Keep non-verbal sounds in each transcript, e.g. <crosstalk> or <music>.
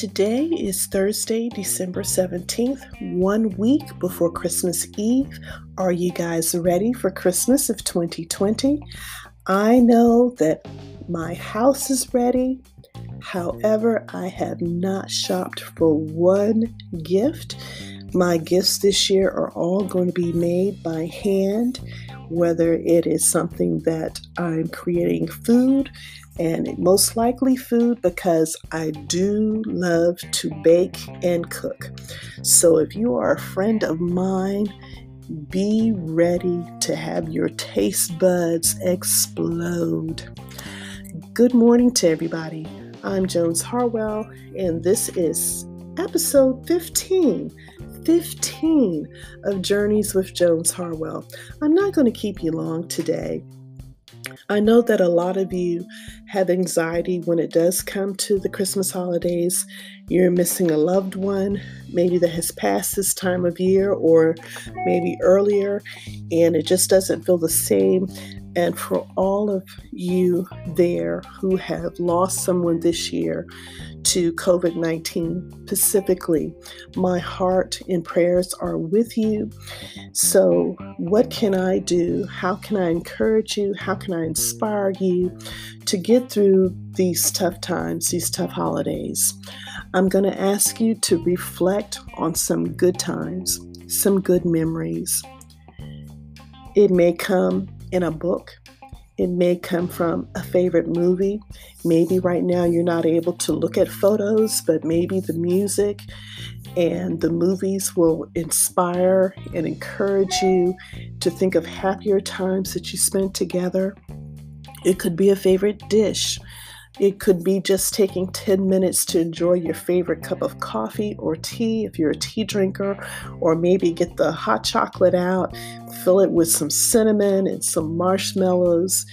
Today is Thursday, December 17th, one week before Christmas Eve. Are you guys ready for Christmas of 2020? I know that my house is ready. However, I have not shopped for one gift. My gifts this year are all going to be made by hand, whether it is something that I'm creating food and most likely food because I do love to bake and cook. So if you are a friend of mine, be ready to have your taste buds explode. Good morning to everybody. I'm Jones Harwell, and this is episode 15. 15 of Journeys with Jones Harwell. I'm not going to keep you long today. I know that a lot of you have anxiety when it does come to the Christmas holidays. You're missing a loved one, maybe that has passed this time of year or maybe earlier, and it just doesn't feel the same. And for all of you there who have lost someone this year to COVID 19 specifically, my heart and prayers are with you. So, what can I do? How can I encourage you? How can I inspire you to get through these tough times, these tough holidays? I'm going to ask you to reflect on some good times, some good memories. It may come in a book. It may come from a favorite movie. Maybe right now you're not able to look at photos, but maybe the music and the movies will inspire and encourage you to think of happier times that you spent together. It could be a favorite dish. It could be just taking 10 minutes to enjoy your favorite cup of coffee or tea if you're a tea drinker, or maybe get the hot chocolate out, fill it with some cinnamon and some marshmallows.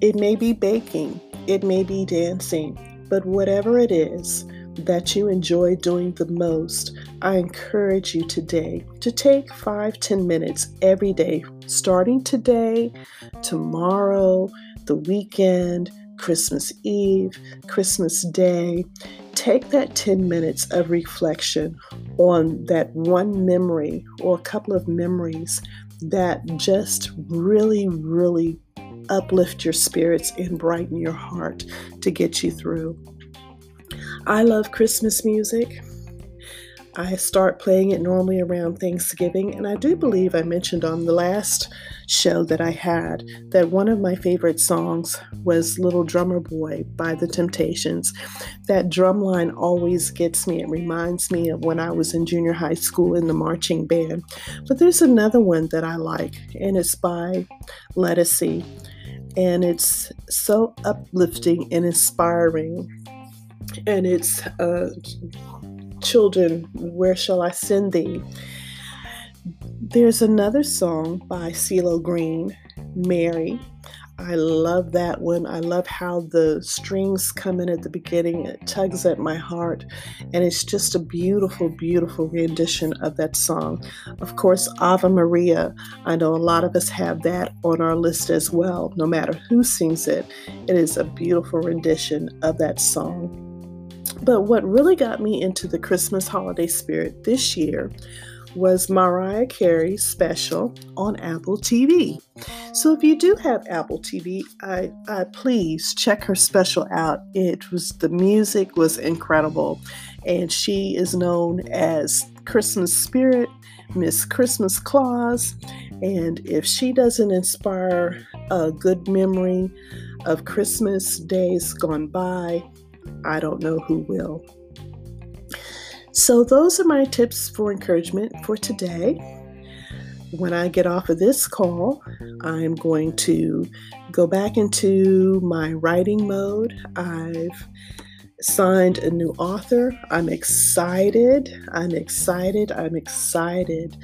It may be baking, it may be dancing, but whatever it is that you enjoy doing the most, I encourage you today to take five, ten minutes every day, starting today, tomorrow, the weekend Christmas Eve, Christmas Day. Take that 10 minutes of reflection on that one memory or a couple of memories that just really, really uplift your spirits and brighten your heart to get you through. I love Christmas music. I start playing it normally around Thanksgiving, and I do believe I mentioned on the last show that I had that one of my favorite songs was Little Drummer Boy by The Temptations. That drum line always gets me. It reminds me of when I was in junior high school in the marching band. But there's another one that I like, and it's by Ledisi, and it's so uplifting and inspiring. And it's uh, Children, Where Shall I Send Thee? There's another song by CeeLo Green, Mary. I love that one. I love how the strings come in at the beginning. It tugs at my heart. And it's just a beautiful, beautiful rendition of that song. Of course, Ave Maria. I know a lot of us have that on our list as well. No matter who sings it, it is a beautiful rendition of that song. But what really got me into the Christmas holiday spirit this year was Mariah Carey's special on Apple TV. So if you do have Apple TV, I, I please check her special out. It was the music was incredible, and she is known as Christmas Spirit, Miss Christmas Claus. And if she doesn't inspire a good memory of Christmas days gone by, I don't know who will. So, those are my tips for encouragement for today. When I get off of this call, I'm going to go back into my writing mode. I've signed a new author. I'm excited. I'm excited. I'm excited.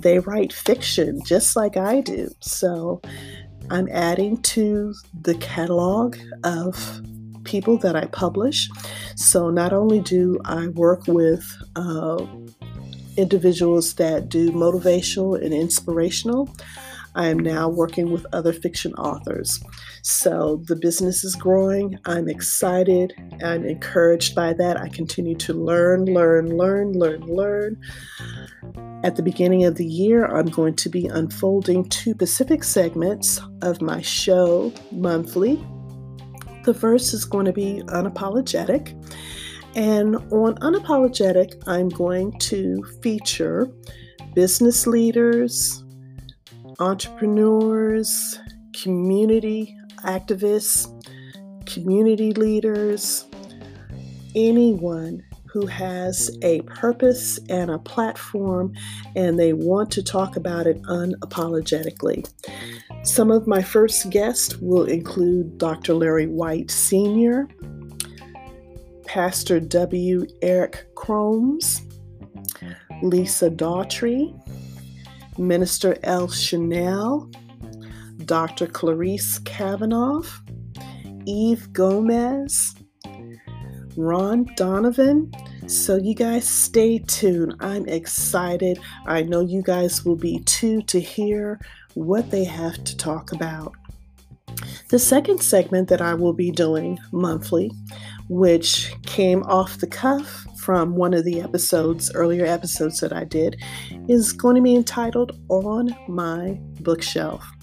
They write fiction just like I do. So I'm adding to the catalog of people that I publish. So not only do I work with uh, individuals that do motivational and inspirational, I am now working with other fiction authors. So the business is growing. I'm excited. I'm encouraged by that. I continue to learn, learn, learn, learn, learn. At the beginning of the year, I'm going to be unfolding two Pacific segments of my show monthly. The first is going to be unapologetic. And on Unapologetic, I'm going to feature business leaders, entrepreneurs, community activists, community leaders, anyone who has a purpose and a platform and they want to talk about it unapologetically. Some of my first guests will include Dr. Larry White Sr., Pastor W. Eric Cromes, Lisa Daughtry, Minister L. Chanel, Dr. Clarice Kavanaugh, Eve Gomez, Ron Donovan. So, you guys stay tuned. I'm excited. I know you guys will be too to hear what they have to talk about. The second segment that I will be doing monthly, which came off the cuff from one of the episodes, earlier episodes that I did, is going to be entitled On My Bookshelf.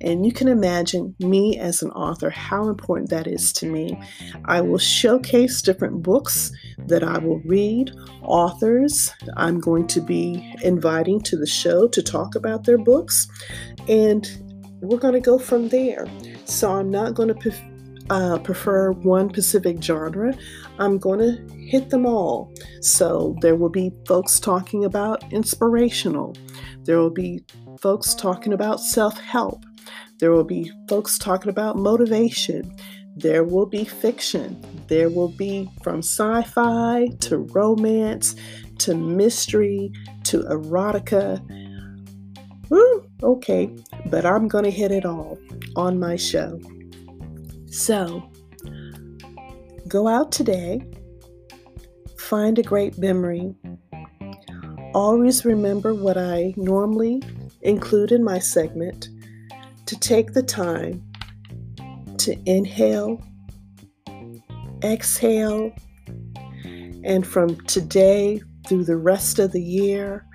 And you can imagine me as an author, how important that is to me. I will showcase different books that I will read, authors I'm going to be inviting to the show to talk about their books, and we're going to go from there. So I'm not going to uh, prefer one specific genre. I'm going to hit them all. So there will be folks talking about inspirational. There will be folks talking about self help. There will be folks talking about motivation. There will be fiction. There will be from sci fi to romance to mystery to erotica. Woo, okay, but I'm going to hit it all on my show. So, go out today, find a great memory. Always remember what I normally include in my segment to take the time to inhale, exhale, and from today through the rest of the year,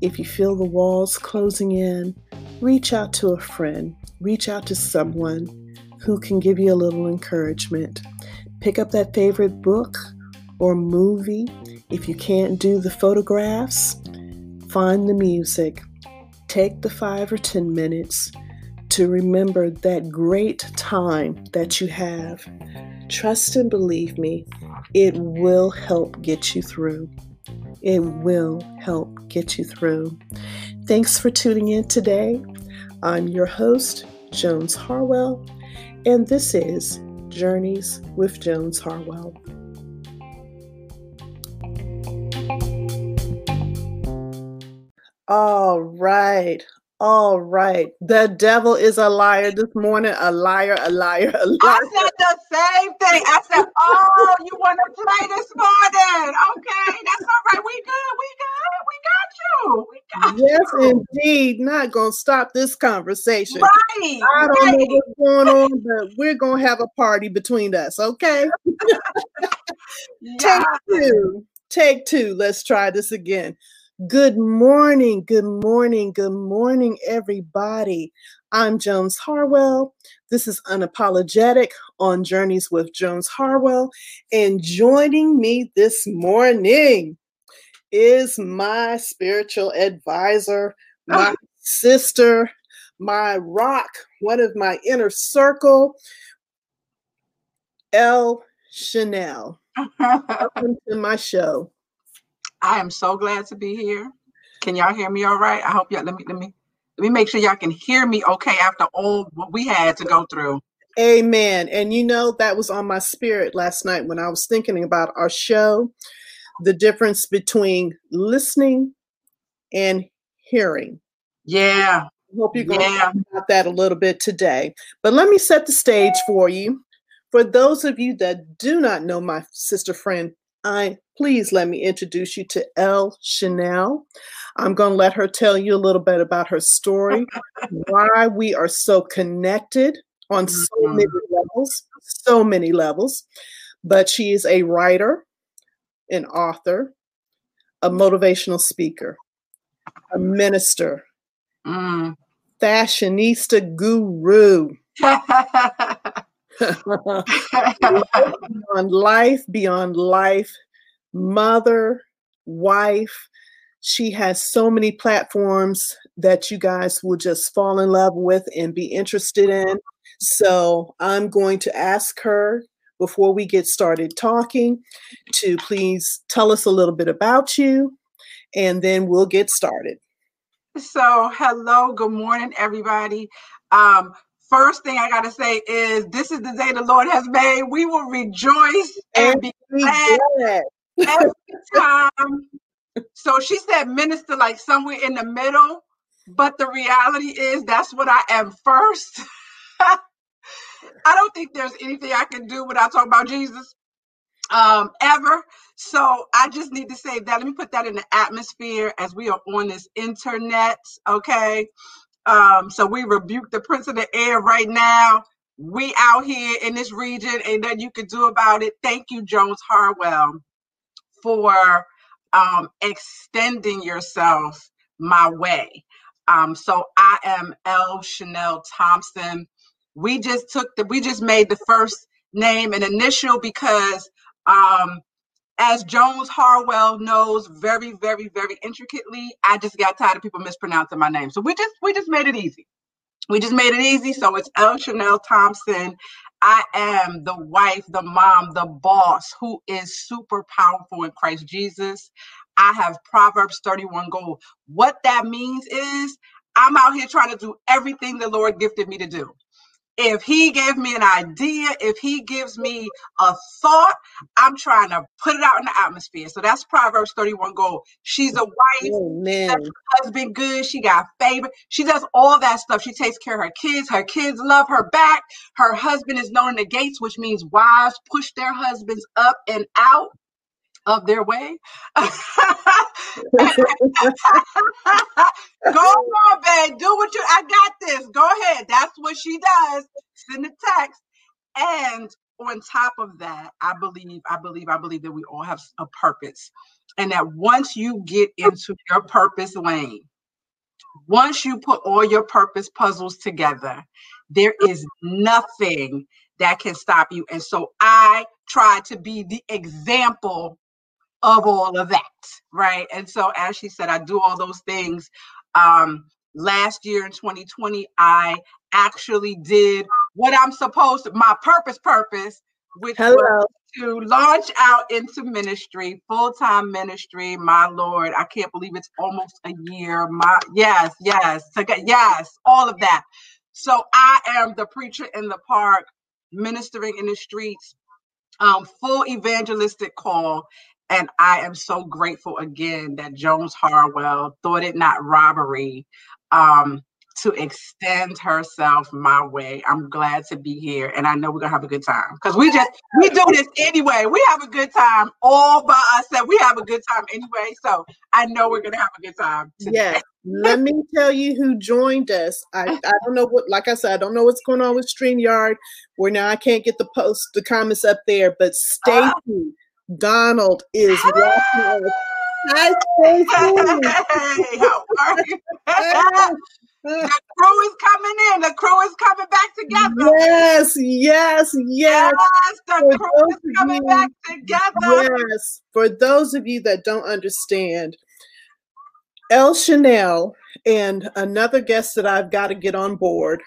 if you feel the walls closing in, reach out to a friend, reach out to someone who can give you a little encouragement. Pick up that favorite book or movie. If you can't do the photographs, find the music. Take the five or 10 minutes to remember that great time that you have. Trust and believe me, it will help get you through. It will help get you through. Thanks for tuning in today. I'm your host, Jones Harwell, and this is Journeys with Jones Harwell. All right. All right. The devil is a liar this morning. A liar, a liar, a liar. I said the same thing. I said, Oh, you want to play this morning? Okay, that's all right. We good. We good. We got you. We got yes, you. indeed. Not going to stop this conversation. Right. I don't right. know what's going on, but we're going to have a party between us. Okay. <laughs> yeah. Take two. Take two. Let's try this again. Good morning, good morning, good morning, everybody. I'm Jones Harwell. This is Unapologetic on Journeys with Jones Harwell. And joining me this morning is my spiritual advisor, oh. my oh. sister, my rock, one of my inner circle, L. Chanel. <laughs> Welcome to my show. I am so glad to be here. Can y'all hear me all right? I hope y'all let me let me let me make sure y'all can hear me okay after all what we had to go through. Amen. And you know that was on my spirit last night when I was thinking about our show, the difference between listening and hearing. Yeah. I hope you're going yeah. to talk about that a little bit today. But let me set the stage for you. For those of you that do not know my sister friend I please let me introduce you to Elle Chanel. I'm going to let her tell you a little bit about her story, why we are so connected on so mm-hmm. many levels, so many levels. But she is a writer, an author, a motivational speaker, a minister, mm. fashionista guru. <laughs> beyond life, beyond life, mother, wife. She has so many platforms that you guys will just fall in love with and be interested in. So I'm going to ask her before we get started talking to please tell us a little bit about you and then we'll get started. So, hello, good morning, everybody. Um, first thing I got to say is this is the day the Lord has made. We will rejoice and, be glad every time. So she said minister like somewhere in the middle, but the reality is that's what I am first. <laughs> I don't think there's anything I can do without talking about Jesus um, ever. So I just need to say that. Let me put that in the atmosphere as we are on this internet. Okay. Um, so we rebuke the prince of the air right now. We out here in this region, and then you can do about it. Thank you, Jones Harwell, for um, extending yourself my way. Um, so I am Elle Chanel Thompson. We just took the, we just made the first name and initial because um, as Jones Harwell knows very, very, very intricately, I just got tired of people mispronouncing my name. So we just we just made it easy. We just made it easy. So it's Elle Chanel Thompson. I am the wife, the mom, the boss who is super powerful in Christ Jesus. I have Proverbs 31 gold. What that means is I'm out here trying to do everything the Lord gifted me to do if he gave me an idea, if he gives me a thought, I'm trying to put it out in the atmosphere. So that's Proverbs 31 gold. She's a wife. Amen. Husband good. She got favor. She does all that stuff. She takes care of her kids. Her kids love her back. Her husband is known in the gates, which means wives push their husbands up and out of their way. <laughs> Go on, babe. Do what you I got this. Go ahead. That's what she does. Send a text. And on top of that, I believe, I believe, I believe that we all have a purpose. And that once you get into your purpose lane, once you put all your purpose puzzles together, there is nothing that can stop you. And so I try to be the example of all of that, right? And so, as she said, I do all those things. Um, last year in 2020, I actually did what I'm supposed to, my purpose, purpose, which Hello. was to launch out into ministry, full time ministry. My Lord, I can't believe it's almost a year. My yes, yes, yes, all of that. So I am the preacher in the park, ministering in the streets, um, full evangelistic call. And I am so grateful again that Jones Harwell thought it not robbery um, to extend herself my way. I'm glad to be here, and I know we're gonna have a good time because we just we do this anyway. We have a good time all by ourselves. We have a good time anyway, so I know we're gonna have a good time. Yes. Let me tell you who joined us. I, <laughs> I don't know what, like I said, I don't know what's going on with StreamYard, where now I can't get the post, the comments up there, but Stacy. Uh, Donald is watching us. Hi, Stacy. Hey, how are you? <laughs> the crew is coming in. The crew is coming back together. Yes, yes, yes. Yes, the for crew is coming you, back together. Yes. For those of you that don't understand, El Chanel and another guest that I've got to get on board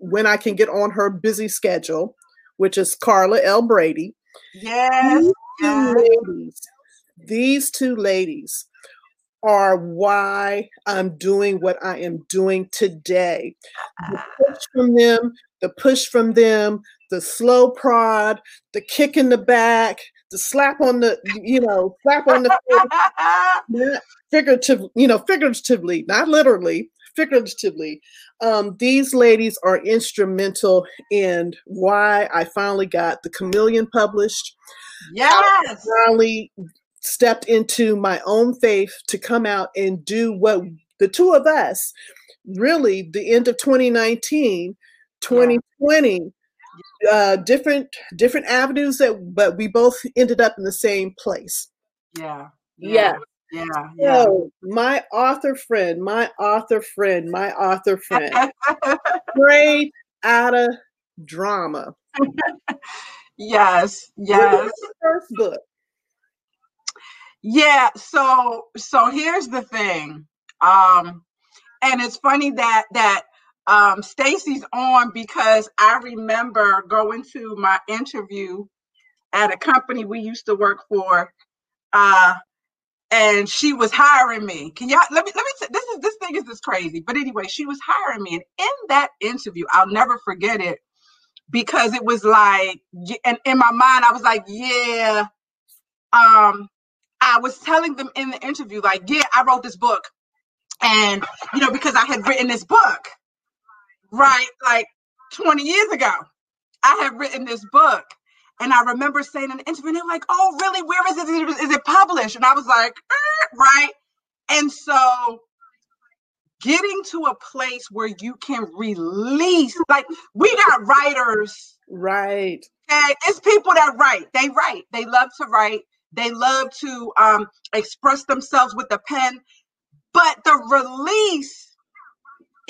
when I can get on her busy schedule, which is Carla L. Brady. Yes two ladies, these two ladies are why I'm doing what I am doing today. The push from them, the push from them, the slow prod, the kick in the back, the slap on the, you know, slap on the face, <laughs> figurative, you know, figuratively, not literally, figuratively, um, these ladies are instrumental in why I finally got the Chameleon published. Yes. I finally stepped into my own faith to come out and do what the two of us really the end of 2019 2020 yeah. uh, different different avenues that but we both ended up in the same place yeah yeah yeah, yeah. So my author friend, my author friend, my author friend, <laughs> straight out of drama. <laughs> yes, yes. First book. Yeah, so so here's the thing. Um and it's funny that that um Stacy's on because I remember going to my interview at a company we used to work for uh and she was hiring me. Can y'all let me let me say this is this thing is just crazy. But anyway, she was hiring me and in that interview, I'll never forget it because it was like and in my mind I was like, yeah, um I was telling them in the interview, like, yeah, I wrote this book. And, you know, because I had written this book, right? Like 20 years ago, I had written this book. And I remember saying in the interview, and they're like, oh, really? Where is it? Is it published? And I was like, eh, right. And so getting to a place where you can release, like, we got writers. Right. Okay. It's people that write. They write. They love to write. They love to um, express themselves with the pen, but the release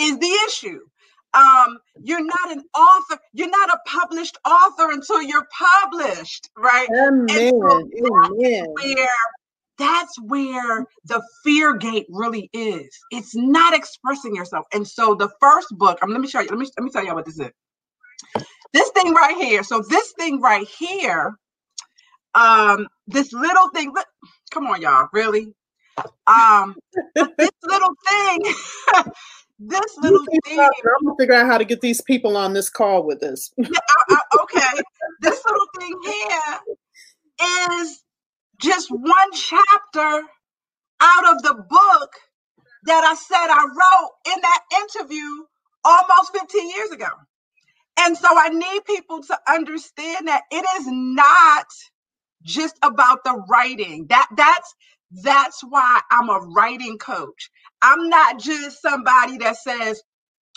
is the issue. Um, you're not an author. You're not a published author until you're published, right? Amen. So Amen. Where that's where the fear gate really is. It's not expressing yourself. And so the first book, um, let me show you. Let me let me tell you what this is. This thing right here. So this thing right here um this little thing look, come on y'all really um this little thing <laughs> this little thing i'm gonna figure out how to get these people on this call with us. <laughs> Yeah, I, I, okay. This little thing here is just one chapter out of the book that i said i wrote in that interview almost 15 years ago. And so i need people to understand that it is not just about the writing. That that's that's why I'm a writing coach. I'm not just somebody that says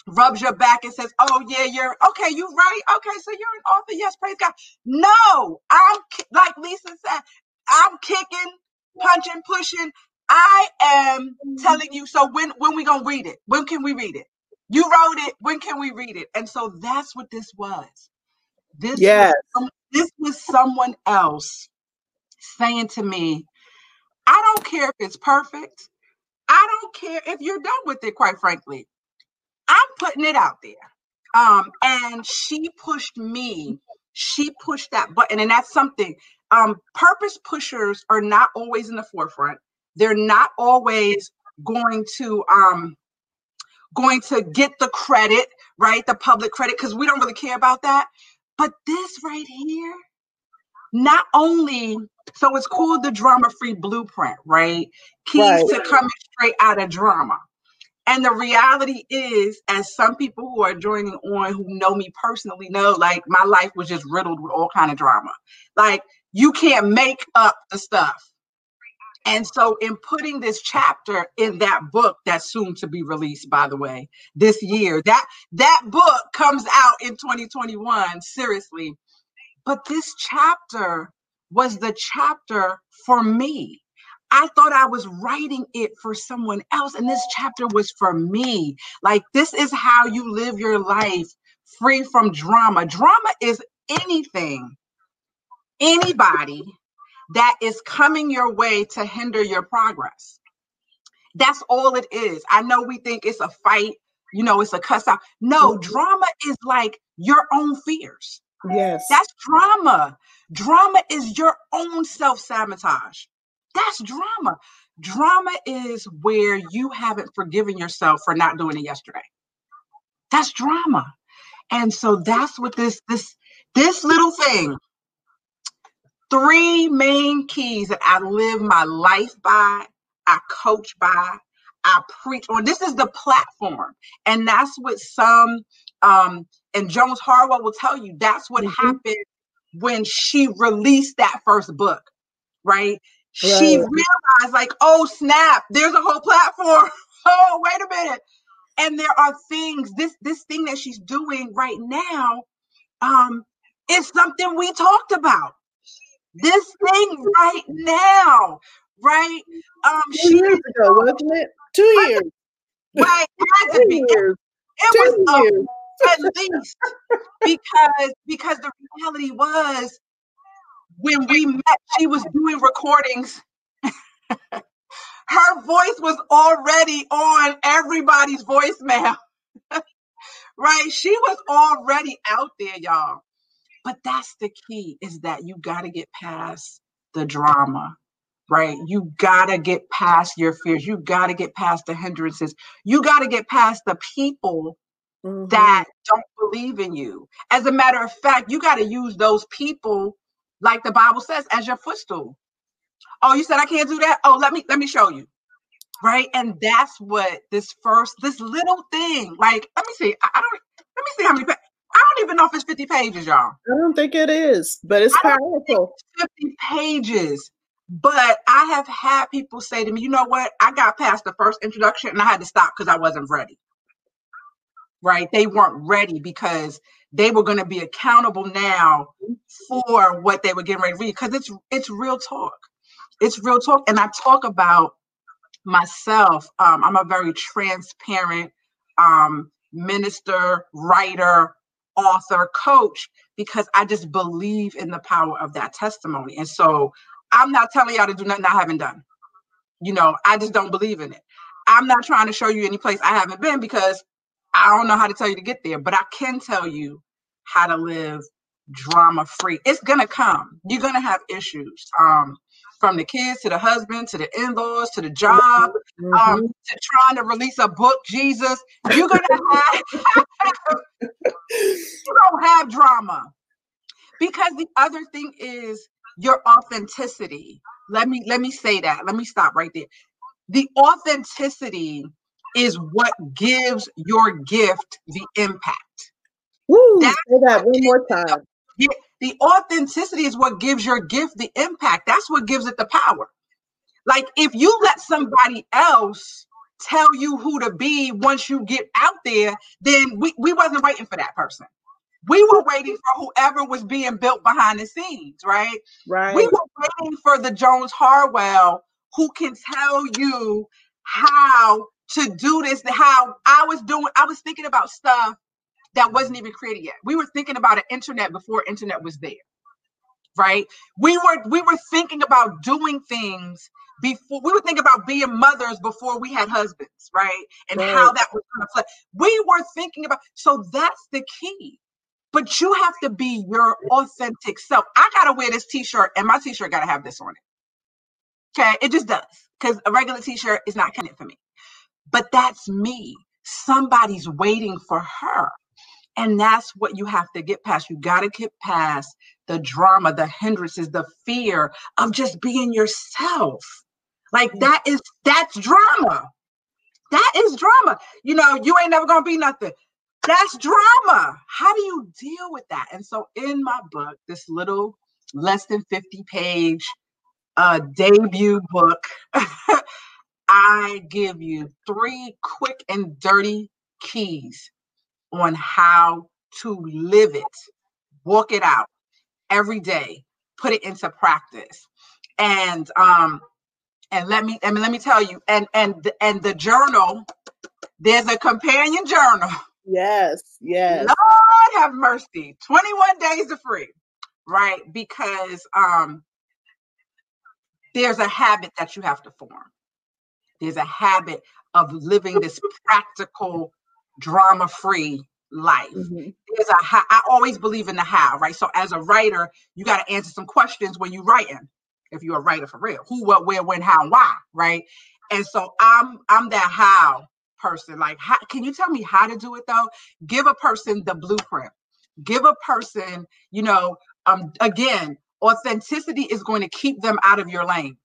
rubs your back and says, "Oh yeah, you're okay. You right? Okay, so you're an author. Yes, praise God." No, I'm like Lisa said, I'm kicking, punching, pushing. I am telling you. So when when we gonna read it? When can we read it? You wrote it. When can we read it? And so that's what this was. This yes. was, this was someone else saying to me, I don't care if it's perfect. I don't care if you're done with it, quite frankly. I'm putting it out there. Um, and she pushed me. She pushed that button. And that's something. Um, purpose pushers are not always in the forefront. They're not always going to um going to get the credit, right? The public credit, because we don't really care about that. But this right here, not only so it's called the drama free blueprint, right? Keys right. to coming straight out of drama. And the reality is, as some people who are joining on who know me personally know, like my life was just riddled with all kind of drama. Like you can't make up the stuff. And so in putting this chapter in that book that's soon to be released, by the way, this year, that that book comes out in 2021, seriously. But this chapter was the chapter for me. I thought I was writing it for someone else, and this chapter was for me. Like, this is how you live your life free from drama. Drama is anything, anybody that is coming your way to hinder your progress. That's all it is. I know we think it's a fight, you know, it's a cuss out. No, drama is like your own fears. Yes. That's drama. Drama is your own self sabotage. That's drama. Drama is where you haven't forgiven yourself for not doing it yesterday. That's drama. And so that's what this this this little thing three main keys that I live my life by, I coach by, I preach on. This is the platform. And that's what some um and Jones Harwell will tell you that's what mm-hmm. happened when she released that first book, right? She realized, like, oh snap, there's a whole platform. <laughs> oh, wait a minute. And there are things, this this thing that she's doing right now, um, is something we talked about. This thing right now, right? Um, two years ago, wasn't it? Two years. Right, had to be. Years. It, it was years. At least because because the reality was when we met, she was doing recordings. Her voice was already on everybody's voicemail. <laughs> right? She was already out there, y'all. But that's the key is that you got to get past the drama, right? You got to get past your fears. You got to get past the hindrances. You got to get past the people mm-hmm. that don't believe in you. As a matter of fact, you got to use those people like the Bible says as your footstool. Oh, you said I can't do that? Oh, let me let me show you. Right? And that's what this first this little thing, like let me see. I, I don't let me see how many I don't even know if it's 50 pages, y'all. I don't think it is, but it's powerful. 50 pages. But I have had people say to me, you know what? I got past the first introduction and I had to stop because I wasn't ready right? They weren't ready because they were going to be accountable now for what they were getting ready to read because it's it's real talk. It's real talk, and I talk about myself. Um, I'm a very transparent um, minister, writer, author, coach because I just believe in the power of that testimony. And so I'm not telling y'all to do nothing I haven't done. You know, I just don't believe in it. I'm not trying to show you any place I haven't been because I don't know how to tell you to get there, but I can tell you how to live drama free. It's gonna come. You're gonna have issues. Um, from the kids to the husband to the in-laws to the job um, mm-hmm. um, to trying to release a book jesus you're gonna <laughs> have you don't have drama because the other thing is your authenticity let me let me say that let me stop right there the authenticity is what gives your gift the impact. Woo, say that one more time. The, the authenticity is what gives your gift the impact. That's what gives it the power. Like if you let somebody else tell you who to be once you get out there, then we, we wasn't waiting for that person. We were waiting for whoever was being built behind the scenes, right? Right. We were waiting for the Jones Harwell who can tell you how to do this, how I was doing, I was thinking about stuff that wasn't even created yet. We were thinking about an internet before internet was there. Right? We were we were thinking about doing things before we were thinking about being mothers before we had husbands, right? And right. how that was going to play. We were thinking about so that's the key. But you have to be your authentic self. I gotta wear this t-shirt, and my t-shirt gotta have this on it. Okay, it just does because a regular t-shirt is not cutting for me but that's me. Somebody's waiting for her. And that's what you have to get past. You got to get past the drama, the hindrances, the fear of just being yourself. Like that is that's drama. That is drama. You know, you ain't never gonna be nothing. That's drama. How do you deal with that? And so in my book, this little less than 50 page uh, debut book <laughs> I give you three quick and dirty keys on how to live it, walk it out every day, put it into practice. And um and let me I mean let me tell you and and and the journal there's a companion journal. Yes, <laughs> yes. Lord have mercy. 21 days of free. Right? Because um there's a habit that you have to form. There's a habit of living this practical, drama free life. Mm-hmm. There's a how, I always believe in the how, right? So as a writer, you got to answer some questions when you're writing. If you're a writer for real, who, what, where, when, how, why, right? And so I'm I'm that how person. Like, how, can you tell me how to do it though? Give a person the blueprint. Give a person, you know, um, again, authenticity is going to keep them out of your lane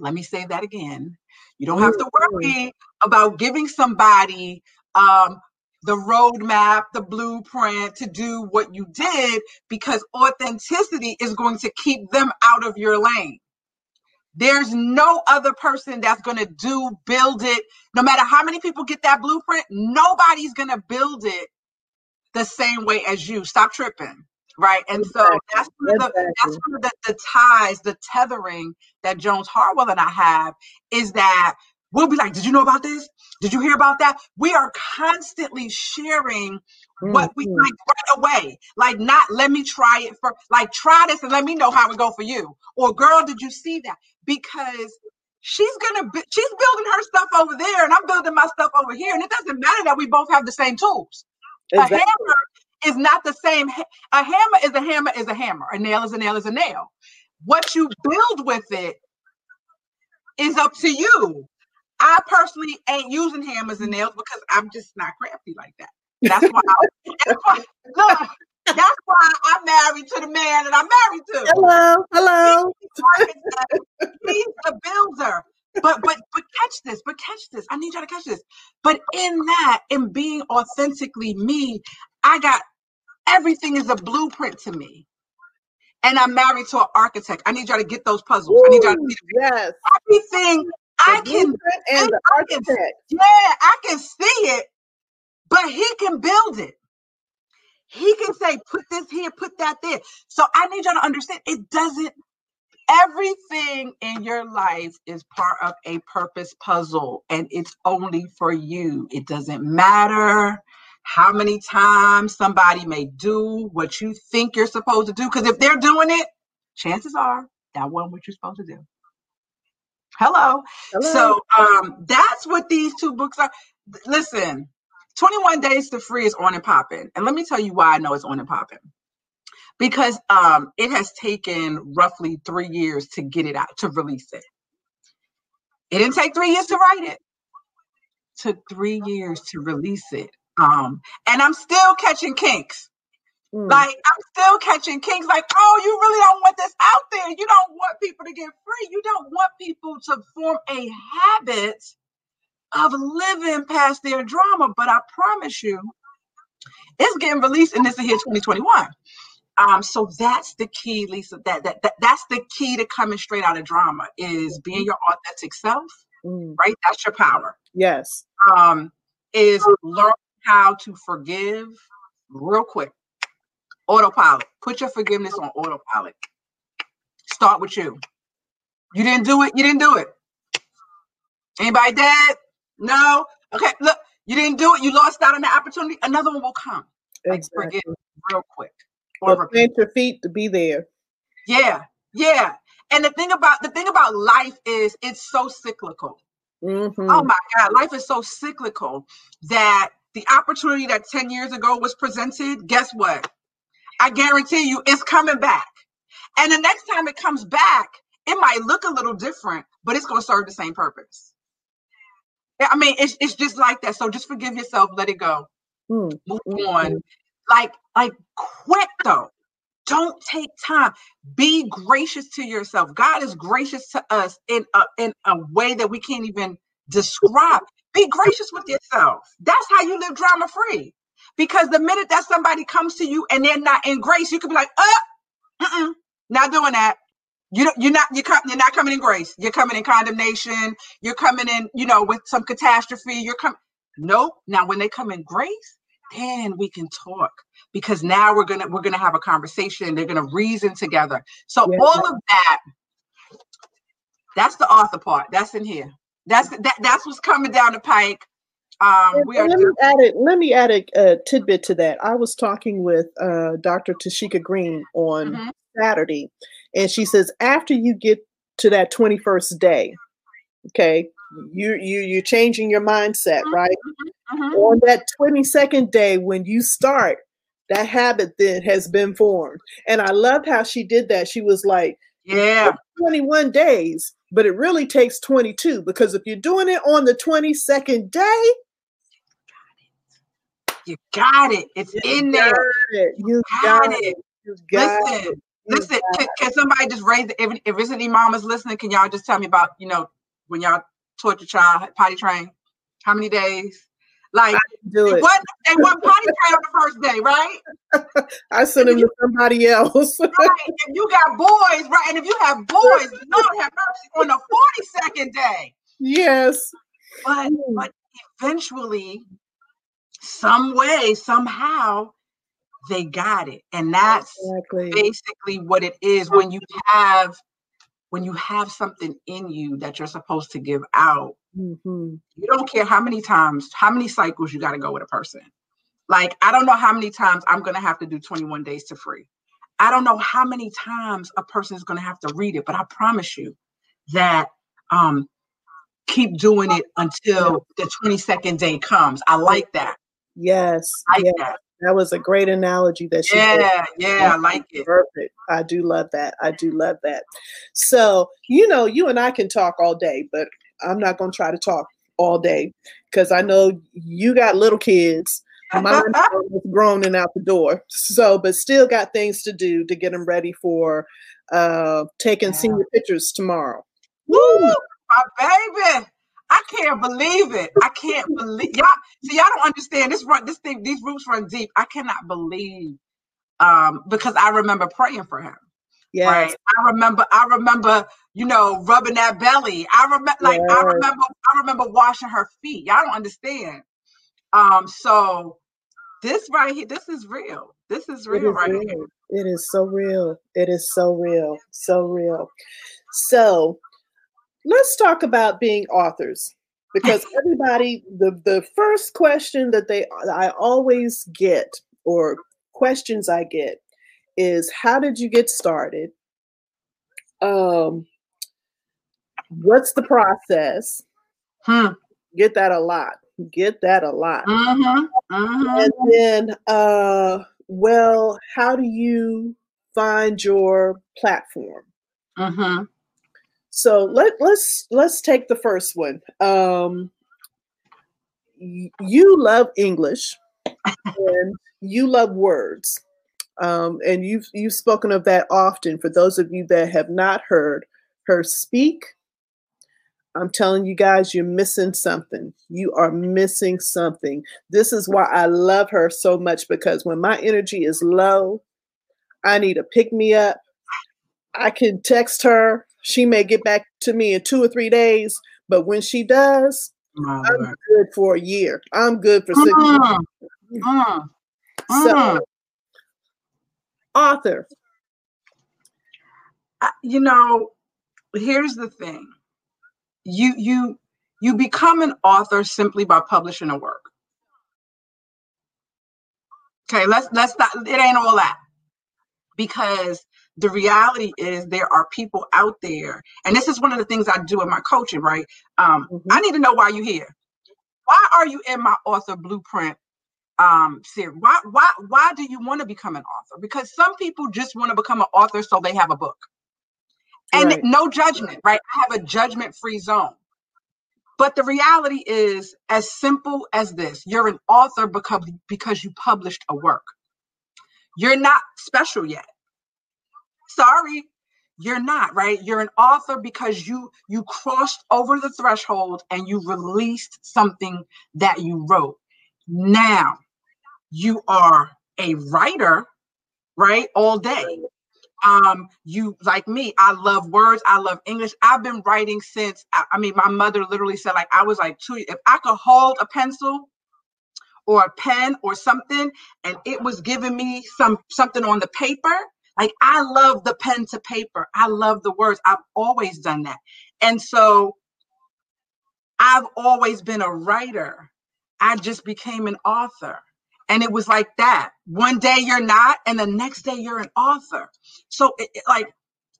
Let me say that again. You don't have to worry about giving somebody um, the roadmap, the blueprint to do what you did because authenticity is going to keep them out of your lane. There's no other person that's going to do, build it. No matter how many people get that blueprint, nobody's going to build it the same way as you. Stop tripping. Right. And so that's one of the that's one of the, the ties, the tethering that Jones Harwell and I have is that we'll be like, Did you know about this? Did you hear about that? We are constantly sharing what we mm-hmm. like right away. Like, not let me try it for like try this and let me know how it go for you. Or girl, did you see that? Because she's gonna be, she's building her stuff over there and I'm building my stuff over here. And it doesn't matter that we both have the same tools. Exactly. A hammer is not the same. A hammer is a hammer is a hammer. A nail is a nail is a nail. What you build with it is up to you. I personally ain't using hammers and nails because I'm just not crafty like that. That's why. I, that's why look, that's why I'm married to the man that I'm married to. Hello, hello. He's the builder. But but but catch this, but catch this. I need y'all to catch this. But in that, in being authentically me, I got everything is a blueprint to me. And I'm married to an architect. I need y'all to get those puzzles. Ooh, I need y'all to yes. everything the I can and the architect. Can, yeah, I can see it, but he can build it. He can say, put this here, put that there. So I need y'all to understand it doesn't, everything in your life is part of a purpose puzzle and it's only for you. It doesn't matter how many times somebody may do what you think you're supposed to do. Because if they're doing it, chances are that wasn't what you're supposed to do. Hello. Hello. So um, that's what these two books are. Listen, 21 Days to Free is on and popping. And let me tell you why I know it's on and popping. Because um, it has taken roughly three years to get it out, to release it. It didn't take three years to write it. it took three years to release it. Um, and I'm still catching kinks. Mm. Like I'm still catching kinks. Like, oh, you really don't want this out there. You don't want people to get free. You don't want people to form a habit of living past their drama. But I promise you, it's getting released and this is here 2021. Um, so that's the key, Lisa. That, that that that's the key to coming straight out of drama is being your authentic self. Mm. Right? That's your power. Yes. Um, is learn how to forgive real quick. Autopilot. Put your forgiveness on autopilot. Start with you. You didn't do it. You didn't do it. Anybody dead? No. Okay. Look, you didn't do it. You lost out on the opportunity. Another one will come. Exactly. Like, forgive real quick. Or plant your feet to be there. Yeah. Yeah. And the thing about the thing about life is it's so cyclical. Mm-hmm. Oh my God, life is so cyclical that the opportunity that 10 years ago was presented, guess what? I guarantee you it's coming back. And the next time it comes back, it might look a little different, but it's going to serve the same purpose. I mean, it's, it's just like that. So just forgive yourself, let it go, mm. move on. Like, like quick though. Don't take time. Be gracious to yourself. God is gracious to us in a, in a way that we can't even describe. Be gracious with yourself. That's how you live drama free. Because the minute that somebody comes to you and they're not in grace, you can be like, uh, not doing that. You don't, you're not you're, you're not coming in grace. You're coming in condemnation. You're coming in, you know, with some catastrophe. You're coming. Nope. Now, when they come in grace, then we can talk because now we're gonna we're gonna have a conversation. They're gonna reason together. So all of that, that's the author part. That's in here. That's that. That's what's coming down the pike. Um, we are let me add it. Let me add a, a, tidbit to that. I was talking with uh, Dr. Tashika Green on mm-hmm. Saturday, and she says after you get to that twenty first day, okay, you you you're changing your mindset, mm-hmm. right? Mm-hmm. On that twenty second day, when you start, that habit then has been formed. And I loved how she did that. She was like, "Yeah, twenty one days." But it really takes 22 because if you're doing it on the 22nd day, you got it. It's you in there. It. You got, got it. You got Listen, it. Listen, can, can, somebody just raise it? If, if there's any mamas listening, can y'all just tell me about, you know, when y'all taught your child potty train? How many days? Like, do it. What, they want on the first day, right? <laughs> I send them to somebody else. <laughs> right. If you got boys, right? And if you have boys, Lord have mercy on the 42nd day. Yes. But, but eventually, some way, somehow, they got it. And that's exactly. basically what it is when you have when you have something in you that you're supposed to give out, mm-hmm. you don't care how many times, how many cycles you got to go with a person. Like, I don't know how many times I'm going to have to do 21 days to free. I don't know how many times a person is going to have to read it, but I promise you that um, keep doing it until the 22nd day comes. I like that. Yes. I like yes. that. That was a great analogy that she Yeah, did. yeah, I like it. Perfect. I do love that. I do love that. So, you know, you and I can talk all day, but I'm not going to try to talk all day because I know you got little kids. <laughs> Mine is grown and out the door. So, but still got things to do to get them ready for uh taking senior pictures tomorrow. Woo, my baby. I can't believe it. I can't believe y'all. See, y'all don't understand this. Run this thing. These roots run deep. I cannot believe um, because I remember praying for him. Yeah. Right. I remember. I remember. You know, rubbing that belly. I remember. Like yes. I remember. I remember washing her feet. Y'all don't understand. Um. So this right here. This is real. This is real is right real. here. It is so real. It is so real. So real. So let's talk about being authors because <laughs> everybody the the first question that they I always get or questions I get is how did you get started? Um what's the process? Hmm. Get that a lot. Get that a lot. Mm-hmm. Mm-hmm. And then uh well, how do you find your platform? Mm-hmm. So let let's let's take the first one. Um, you love English <laughs> and you love words. Um, and you've you've spoken of that often. For those of you that have not heard her speak, I'm telling you guys, you're missing something. You are missing something. This is why I love her so much because when my energy is low, I need to pick me up. I can text her she may get back to me in two or three days, but when she does, I'm good for a year. I'm good for 6 uh-huh. months. Uh-huh. So, author. You know, here's the thing. You you you become an author simply by publishing a work. Okay, let's let's not it ain't all that. Because the reality is there are people out there and this is one of the things i do in my coaching right um, mm-hmm. i need to know why you're here why are you in my author blueprint um series why why why do you want to become an author because some people just want to become an author so they have a book and right. no judgment right? I have a judgment free zone. But the reality is as simple as this you're an author because because you published a work. You're not special yet. Sorry. You're not right? You're an author because you you crossed over the threshold and you released something that you wrote. Now you are a writer right all day um you like me i love words i love english i've been writing since I, I mean my mother literally said like i was like two if i could hold a pencil or a pen or something and it was giving me some something on the paper like I love the pen to paper. I love the words. I've always done that. And so I've always been a writer. I just became an author. And it was like that. One day you're not, and the next day you're an author. So, it, like,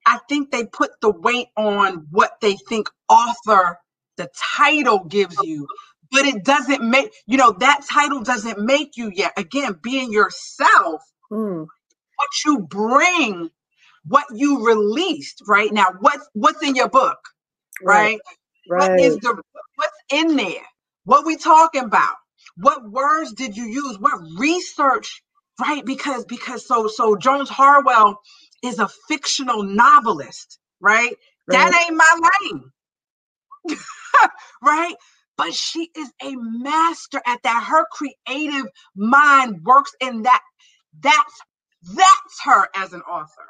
I think they put the weight on what they think author, the title gives you, but it doesn't make, you know, that title doesn't make you yet. Again, being yourself mm what you bring, what you released right now. What's what's in your book, right? right? What is the what's in there? What we talking about? What words did you use? What research? Right? Because because so so Jones Harwell is a fictional novelist, right? right. That ain't my lane. <laughs> right? But she is a master at that. Her creative mind works in that. That's that's her as an author.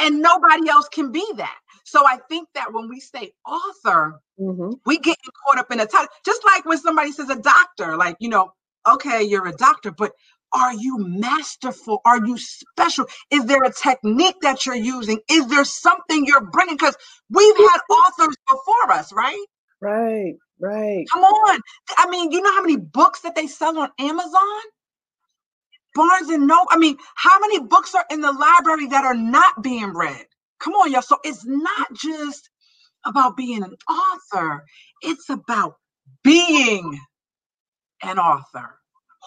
And nobody else can be that. So I think that when we say author, mm-hmm. we get caught up in a title. Just like when somebody says a doctor, like, you know, okay, you're a doctor, but are you masterful? Are you special? Is there a technique that you're using? Is there something you're bringing? Because we've had authors before us, right? Right, right. Come on. I mean, you know how many books that they sell on Amazon? Barnes and Noble. I mean, how many books are in the library that are not being read? Come on, y'all. So it's not just about being an author, it's about being an author.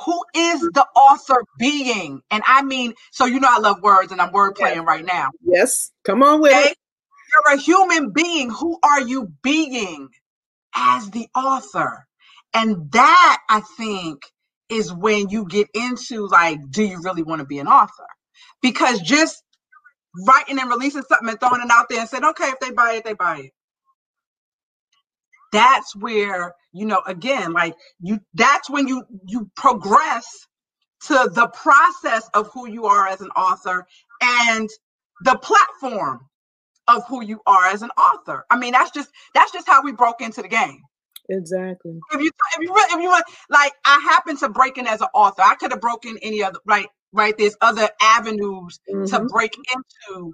Who is the author being? And I mean, so you know I love words and I'm word playing right now. Yes, come on with okay? it. You're a human being. Who are you being as the author? And that I think is when you get into like, do you really want to be an author? Because just writing and releasing something and throwing it out there and saying, okay, if they buy it, they buy it. That's where, you know, again, like you that's when you you progress to the process of who you are as an author and the platform of who you are as an author. I mean, that's just that's just how we broke into the game. Exactly. If you if you if you want like I happen to break in as an author, I could have broken any other right right. There's other avenues mm-hmm. to break into,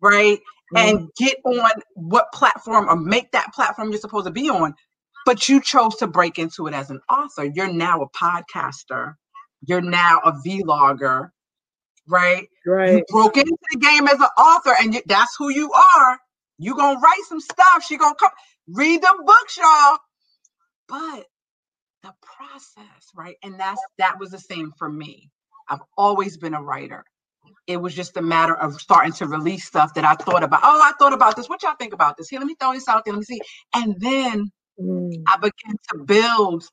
right, mm-hmm. and get on what platform or make that platform you're supposed to be on. But you chose to break into it as an author. You're now a podcaster. You're now a vlogger, right? Right. You broke into the game as an author, and you, that's who you are. You gonna write some stuff. She gonna come read the books, y'all but the process, right? And that's that was the same for me. I've always been a writer. It was just a matter of starting to release stuff that I thought about. Oh, I thought about this. What y'all think about this? Here, let me throw this out there. Let me see. And then mm. I began to build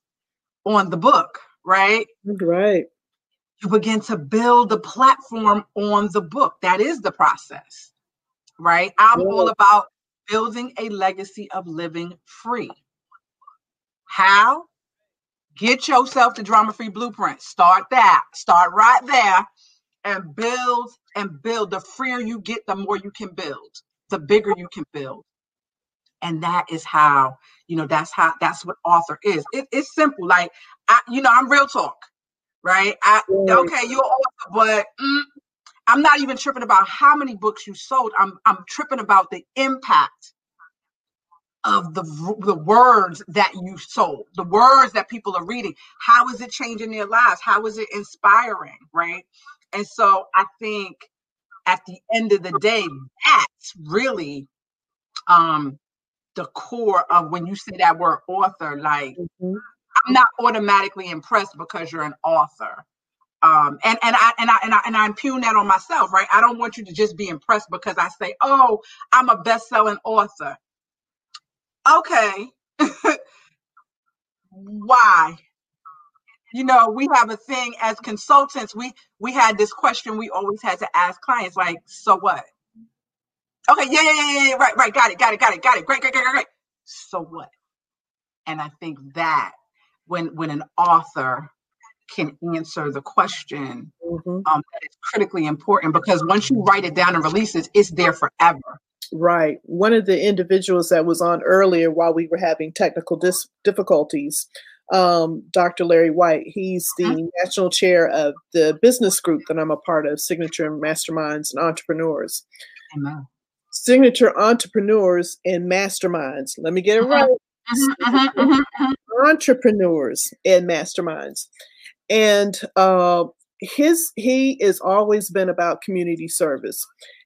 on the book, right? Right. You begin to build the platform on the book. That is the process, right? I'm yeah. all about building a legacy of living free. How? Get yourself the drama free blueprint. Start that. Start right there and build and build. The freer you get, the more you can build, the bigger you can build. And that is how, you know, that's how, that's what author is. It, it's simple. Like, I, you know, I'm real talk, right? I, okay, you're author, but mm, I'm not even tripping about how many books you sold. I'm, I'm tripping about the impact of the, the words that you sold, the words that people are reading. How is it changing their lives? How is it inspiring? Right. And so I think at the end of the day, that's really um, the core of when you say that word author. Like, mm-hmm. I'm not automatically impressed because you're an author. Um, and and I and I and I and I impugn that on myself, right? I don't want you to just be impressed because I say, "Oh, I'm a best-selling author." Okay, <laughs> why? You know, we have a thing as consultants. We we had this question we always had to ask clients, like, so what? Okay, yeah, yeah, yeah, yeah, right, right, got it, got it, got it, got it. Great, great, great, great. So what? And I think that when when an author can answer the question, mm-hmm. um, that is critically important because once you write it down and release it, it's there forever. Right. One of the individuals that was on earlier while we were having technical dis- difficulties, um, Dr. Larry White, he's the mm-hmm. national chair of the business group that I'm a part of, Signature Masterminds and Entrepreneurs. Amen. Signature Entrepreneurs and Masterminds. Let me get it mm-hmm. right. Mm-hmm, mm-hmm, entrepreneurs and masterminds. And uh, his he has always been about community service.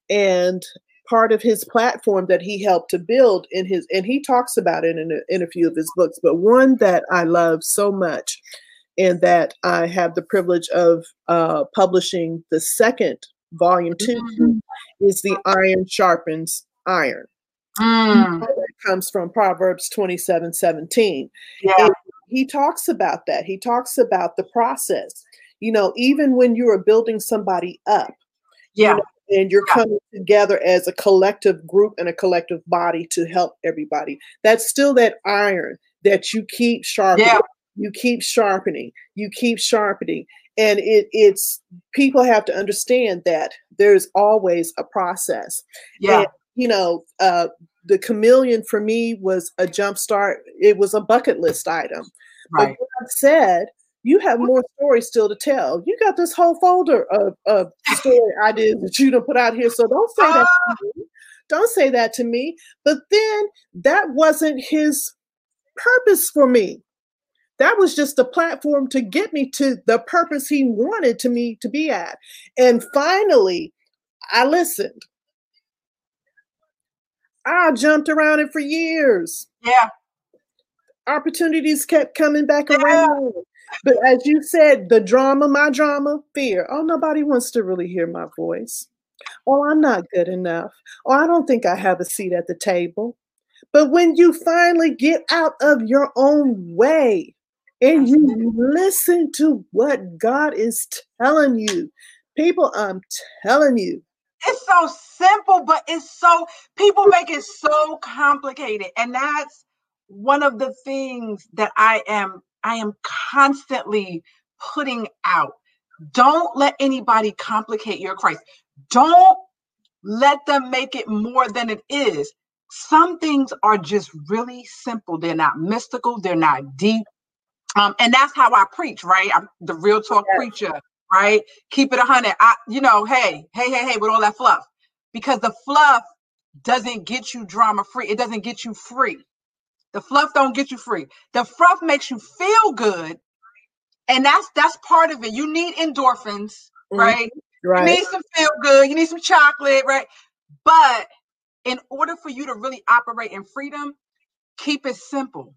And part of his platform that he helped to build in his and he talks about it in a, in a few of his books but one that i love so much and that i have the privilege of uh, publishing the second volume 2 mm-hmm. is the iron sharpens iron mm. comes from proverbs 27 17 yeah. He talks about that he talks about the process you know even when you are building somebody up yeah you know, and you're coming together as a collective group and a collective body to help everybody. That's still that iron that you keep sharpening. Yeah. You keep sharpening. You keep sharpening. And it, it's people have to understand that there's always a process. Yeah. And, you know, uh, the chameleon for me was a jump start. It was a bucket list item. Right. But God said, you have more stories still to tell. You got this whole folder of, of <laughs> story ideas that you don't put out here. So don't say that. Uh, don't say that to me. But then that wasn't his purpose for me. That was just a platform to get me to the purpose he wanted to me to be at. And finally, I listened. I jumped around it for years. Yeah. Opportunities kept coming back yeah. around. But as you said, the drama, my drama, fear. Oh, nobody wants to really hear my voice. Oh, I'm not good enough. Oh, I don't think I have a seat at the table. But when you finally get out of your own way and you listen to what God is telling you, people, I'm telling you. It's so simple, but it's so, people make it so complicated. And that's one of the things that I am, I am constantly putting out. Don't let anybody complicate your Christ. Don't let them make it more than it is. Some things are just really simple. They're not mystical, they're not deep. Um, and that's how I preach, right? I'm the real talk yes. preacher, right? Keep it a hundred. I, you know, hey, hey, hey, hey, with all that fluff, because the fluff doesn't get you drama free. It doesn't get you free. The fluff don't get you free. The fluff makes you feel good, and that's that's part of it. You need endorphins, mm-hmm. right? Right. You need some feel good. You need some chocolate, right? But in order for you to really operate in freedom, keep it simple,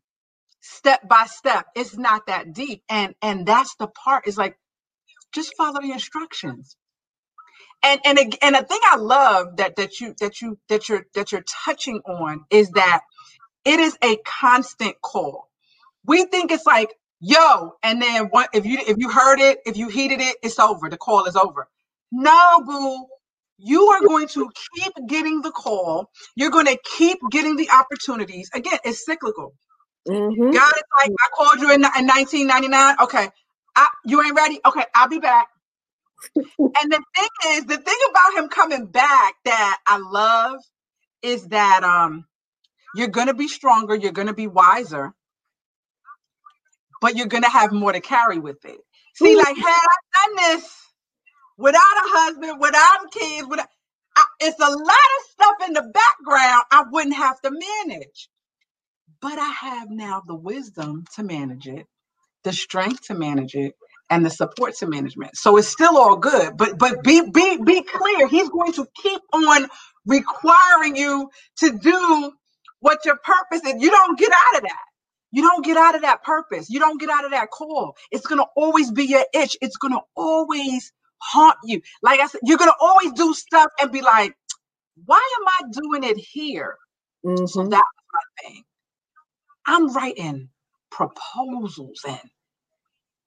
step by step. It's not that deep. And and that's the part is like just follow the instructions. And and and a thing I love that that you that you that you're that you're touching on is that it is a constant call. We think it's like, yo, and then what if you if you heard it, if you heeded it, it's over. The call is over. No, boo. You are going to keep getting the call. You're going to keep getting the opportunities. Again, it's cyclical. Mm-hmm. God is like, I called you in, in 1999. Okay, I, you ain't ready. Okay, I'll be back. and the thing is, the thing about him coming back that I love is that um you're going to be stronger, you're going to be wiser, but you're going to have more to carry with it. See, like, had I done this without a husband, without kids, without, I, it's a lot of stuff in the background I wouldn't have to manage. But I have now the wisdom to manage it, the strength to manage it, and the support to management. So it's still all good. But but be be be clear. He's going to keep on requiring you to do what your purpose is. You don't get out of that. You don't get out of that purpose. You don't get out of that call. It's going to always be your itch. It's going to always haunt you. Like I said, you're gonna always do stuff and be like, why am I doing it here? Mm-hmm. So that's my thing. I'm writing proposals and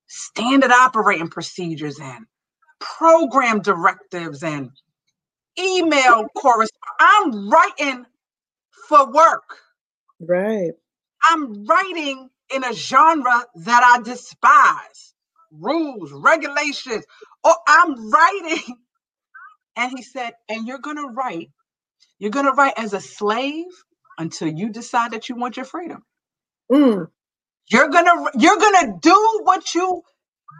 standard operating procedures and program directives and email correspondence. I'm writing for work. Right. I'm writing in a genre that I despise rules, regulations. Oh, I'm writing. <laughs> And he said, and you're going to write. You're going to write as a slave until you decide that you want your freedom. Mm. You're going to you're going to do what you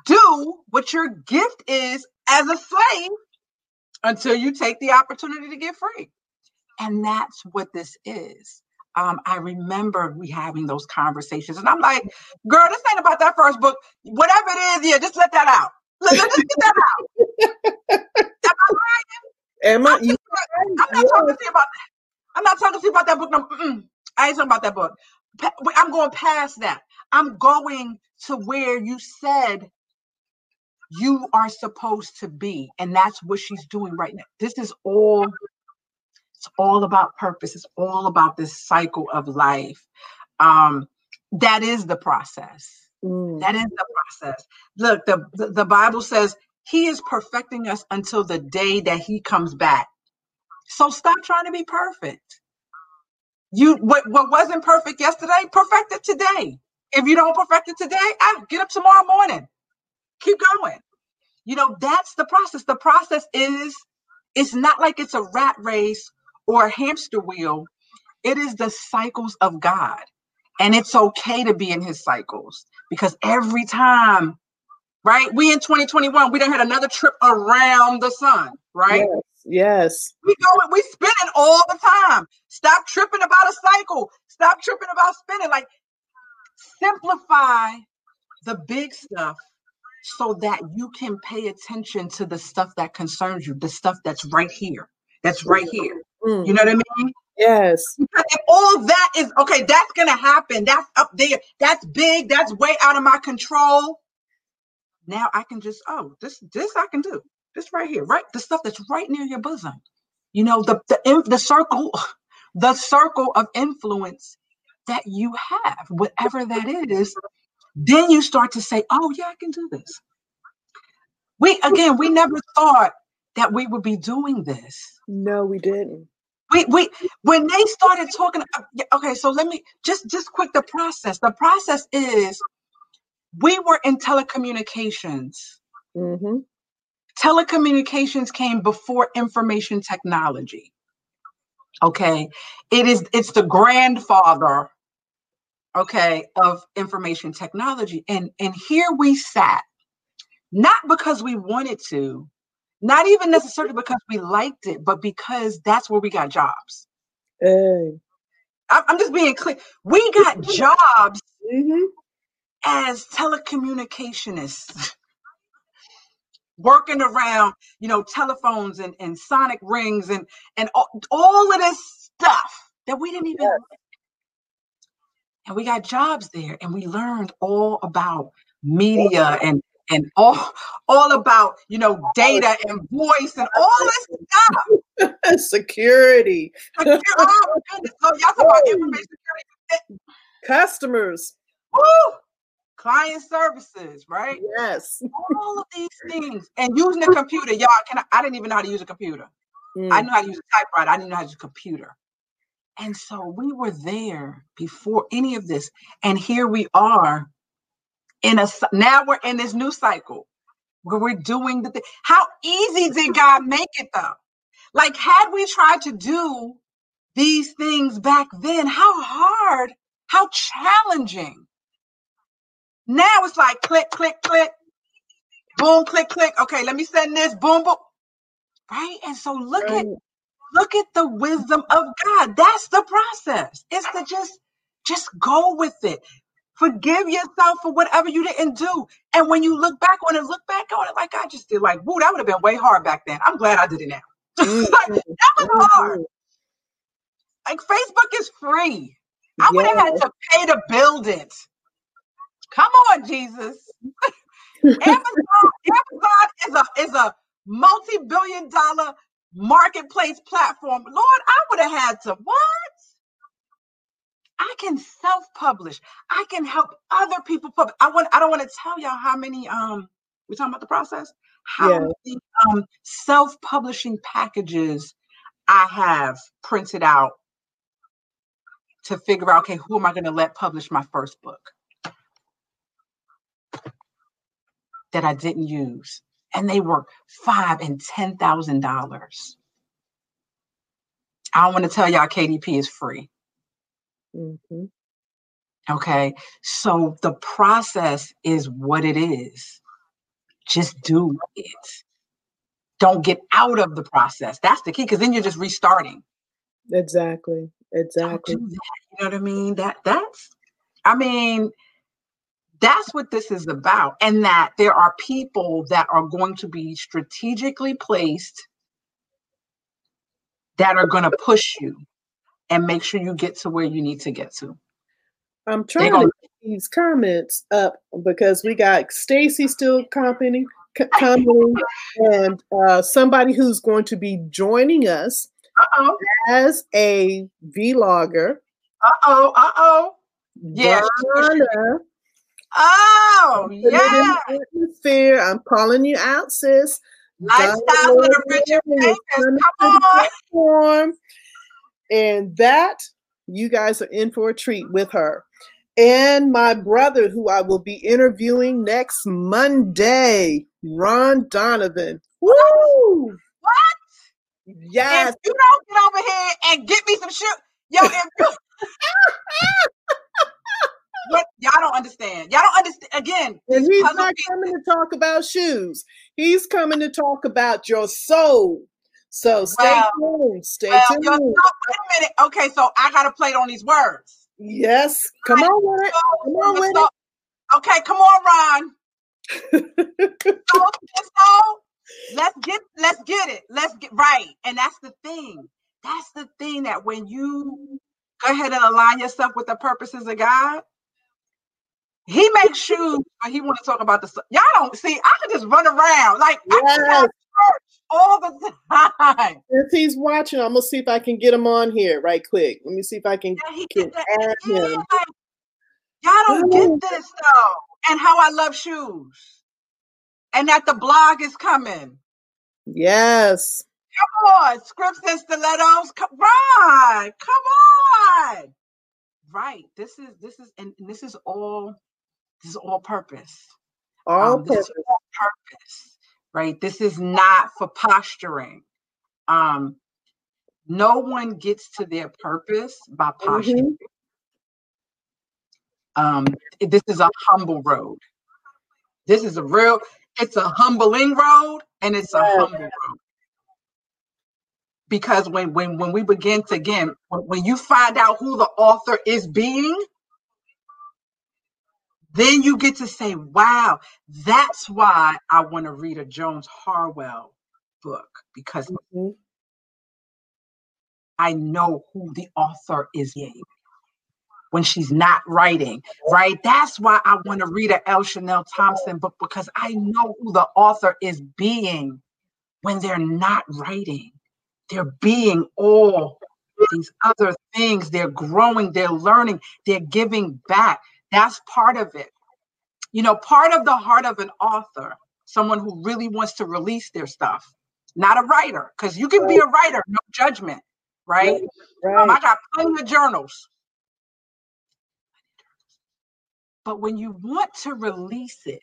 do, what your gift is as a slave until you take the opportunity to get free. And that's what this is um, I remember we having those conversations. And I'm like, girl, this ain't about that first book. Whatever it is, yeah, just let that out. Let, us just get that out. Am I right? Am I? I'm, you, I'm not talking to you about that. I'm not talking to you about that book. No, I ain't talking about that book. I'm going past that. I'm going to where you said you are supposed to be. And that's what she's doing right now. This is all it's all about purpose. It's all about this cycle of life. Um, that is the process. Mm. That is the process. Look, the, the, Bible says He is perfecting us until the day that he comes back. So stop trying to be perfect. You what, what wasn't perfect yesterday, perfect it today. If you don't perfect it today, I get up tomorrow morning. Keep going. You know, that's the process. The process is it's not like it's a rat race or a hamster wheel. It is the cycles of God. And it's okay to be in his cycles because every time right? We in 2021, we done had another trip around the sun, right? Yes. yes. We going, we spin it all the time. Stop tripping about a cycle. Stop tripping about spinning. Like simplify the big stuff so that you can pay attention to the stuff that concerns you, the stuff that's right here. That's right here. Mm. You know what I mean? Yes. Because if all that is okay, that's gonna happen. That's up there. That's big. That's way out of my control. Now I can just, oh, this, this I can do. This right here, right? The stuff that's right near your bosom. You know, the the the circle, <laughs> the circle of influence that you have, whatever that is, then you start to say, oh yeah, I can do this. We again, we never thought that we would be doing this. No, we didn't. We, we when they started talking uh, okay so let me just just quick the process the process is we were in telecommunications. Mm-hmm. Telecommunications came before information technology. Okay, it is it's the grandfather, okay, of information technology, and and here we sat, not because we wanted to, not even necessarily because we liked it, but because that's where we got jobs. Hey. I'm just being clear. We got jobs mm-hmm as telecommunicationists <laughs> working around you know telephones and, and sonic rings and and all, all of this stuff that we didn't even and we got jobs there and we learned all about media and and all all about you know data and voice and all this stuff <laughs> security oh, so y'all talk about <laughs> information security customers Woo! client services, right? Yes. All of these things. And using a computer, y'all, can I, I didn't even know how to use a computer. Mm. I knew how to use a typewriter. I didn't know how to use a computer. And so we were there before any of this. And here we are in a now we're in this new cycle where we're doing the thing. How easy did God make it though? Like had we tried to do these things back then, how hard, how challenging now it's like click, click, click, boom, click, click. Okay, let me send this, boom, boom. Right? And so look right. at look at the wisdom of God. That's the process. It's to just just go with it. Forgive yourself for whatever you didn't do. And when you look back on it, look back on it like I just did, like, woo, that would have been way hard back then. I'm glad I did it now. <laughs> Mm-hmm. like, that was hard. Like Facebook is free. I would have had to pay to build it. Come on, Jesus. <laughs> <laughs> Amazon, Amazon is a is a multi-billion dollar marketplace platform. Lord, I would have had to what? I can self-publish. I can help other people publish. I want I don't want to tell y'all how many um we're talking about the process. How yeah. many um self-publishing packages I have printed out to figure out okay, who am I going to let publish my first book? that I didn't use, and they were five and ten thousand dollars. I want to tell y'all KDP is free. Mm-hmm. Okay, so the process is what it is. Just do it. Don't get out of the process. That's the key, because then you're just restarting. Exactly. Exactly. You know what I mean? That that's. I mean, that's what this is about. And that there are people that are going to be strategically placed that are going to push you and make sure you get to where you need to get to. I'm trying to get these comments up because we got Stacy still commenting, commenting and uh, somebody who's going to be joining us Uh-oh. as a vlogger. Uh oh, uh oh. Yeah. Donna Oh, yeah. Atmosphere. I'm calling you out, sis. Lifestyle with a Richard Davis. Come on. And that, you guys are in for a treat with her. And my brother, who I will be interviewing next Monday, Ron Donovan. Woo! What? Yes. If you don't get over here and get me some shoes, yo, if you <laughs> what y'all don't understand. Y'all don't understand again. And he's not coming to talk about shoes. He's coming to talk about your soul. So stay well, tuned. Stay well, tuned. Wait a minute. Okay, so I gotta play it on these words. Yes. Come on with it. Come on with it. Okay, come on, Ron. <laughs> so, so let's get let's get it. Let's get right. And that's the thing. That's the thing that when you go ahead and align yourself with the purposes of God, he makes shoes, but he want to talk about the. Y'all don't see. I can just run around like yes. all the time. If he's watching, I'm gonna see if I can get him on here right quick. Let me see if I can, yeah, can add him. Y'all don't get this though, and how I love shoes, and that the blog is coming. Yes. Come on, scripts and stilettos. Come on, come on. Right. This is this is and this is all this is all purpose. All um, purpose. all purpose. Right. This is not for posturing. Um, no one gets to their purpose by posturing. Mm-hmm. Um, this is a humble road. This is a real, it's a humbling road and it's a humble road. Because when when when we begin to again, when, when you find out who the author is being, then you get to say, wow, that's why I want to read a Jones Harwell book because mm-hmm. I know who the author is when she's not writing, right? That's why I want to read a L. Chanel Thompson book because I know who the author is being when they're not writing. They're being all these other things. They're growing, they're learning, they're giving back. That's part of it. You know, part of the heart of an author, someone who really wants to release their stuff, not a writer, because you can right. be a writer, no judgment, right? right. Um, I got plenty of journals. But when you want to release it,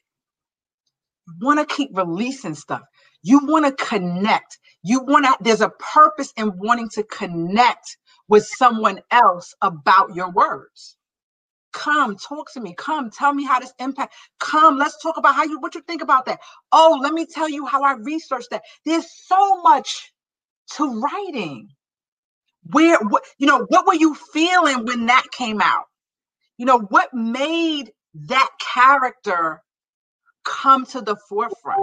you want to keep releasing stuff. You want to connect. You want to, there's a purpose in wanting to connect with someone else about your words. Come, talk to me. Come, tell me how this impact. Come, let's talk about how you what you think about that. Oh, let me tell you how I researched that. There's so much to writing. Where what you know, what were you feeling when that came out? You know, what made that character come to the forefront?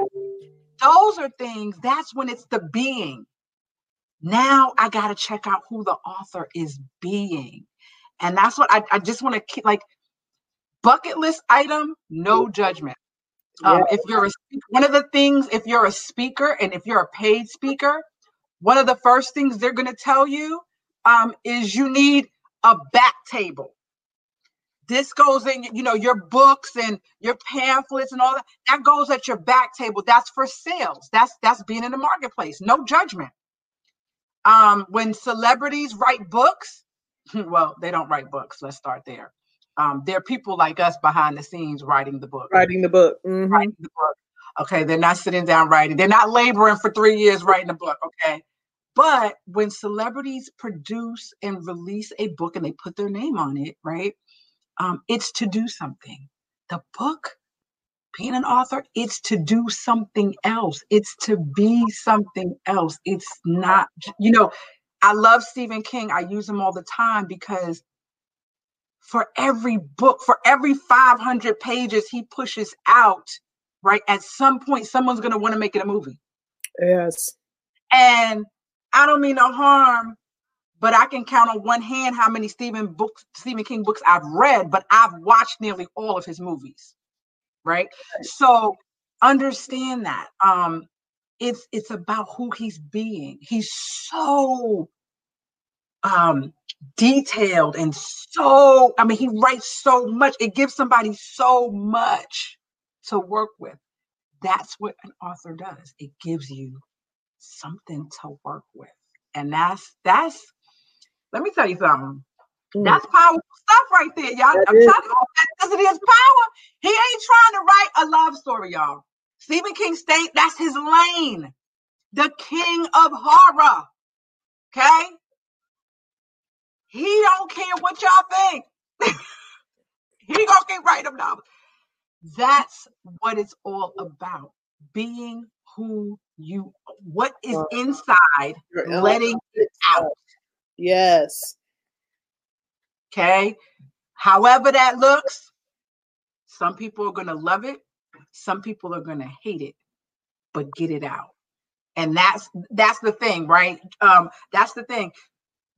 Those are things, that's when it's the being. Now I got to check out who the author is being. And that's what I, I just want to keep like bucket list item, no judgment. Um, yeah. If you're a one of the things, if you're a speaker and if you're a paid speaker, one of the first things they're going to tell you um, is you need a back table. This goes in, you know, your books and your pamphlets and all that. That goes at your back table. That's for sales. That's that's being in the marketplace. No judgment. Um, when celebrities write books, <laughs> well, they don't write books. Let's start there. Um, there are people like us behind the scenes writing the book. Writing the book. Mm-hmm. Writing the book. Okay, they're not sitting down writing. They're not laboring for three years writing a book. Okay, but when celebrities produce and release a book and they put their name on it, right? Um, it's to do something. The book, being an author, it's to do something else. It's to be something else. It's not, you know, I love Stephen King. I use him all the time because for every book, for every 500 pages he pushes out, right? At some point, someone's going to want to make it a movie. Yes. And I don't mean no harm, but I can count on one hand how many Stephen books, Stephen King books I've read, but I've watched nearly all of his movies. Right. right. So understand that. Um, it's it's about who he's being. He's so um, detailed and so, I mean, he writes so much. It gives somebody so much to work with. That's what an author does. It gives you something to work with. And that's, that's, let me tell you something. Mm. That's powerful stuff right there, y'all. That I'm is. telling you, authenticity is power. He ain't trying to write a love story, y'all. Stephen King state that's his lane. The king of horror. Okay? He don't care what y'all think. <laughs> he gonna keep writing them novels. That's what it's all about. Being who you what is inside, letting it out. Yes. Okay. However that looks, some people are gonna love it, some people are gonna hate it, but get it out. And that's that's the thing, right? Um, that's the thing.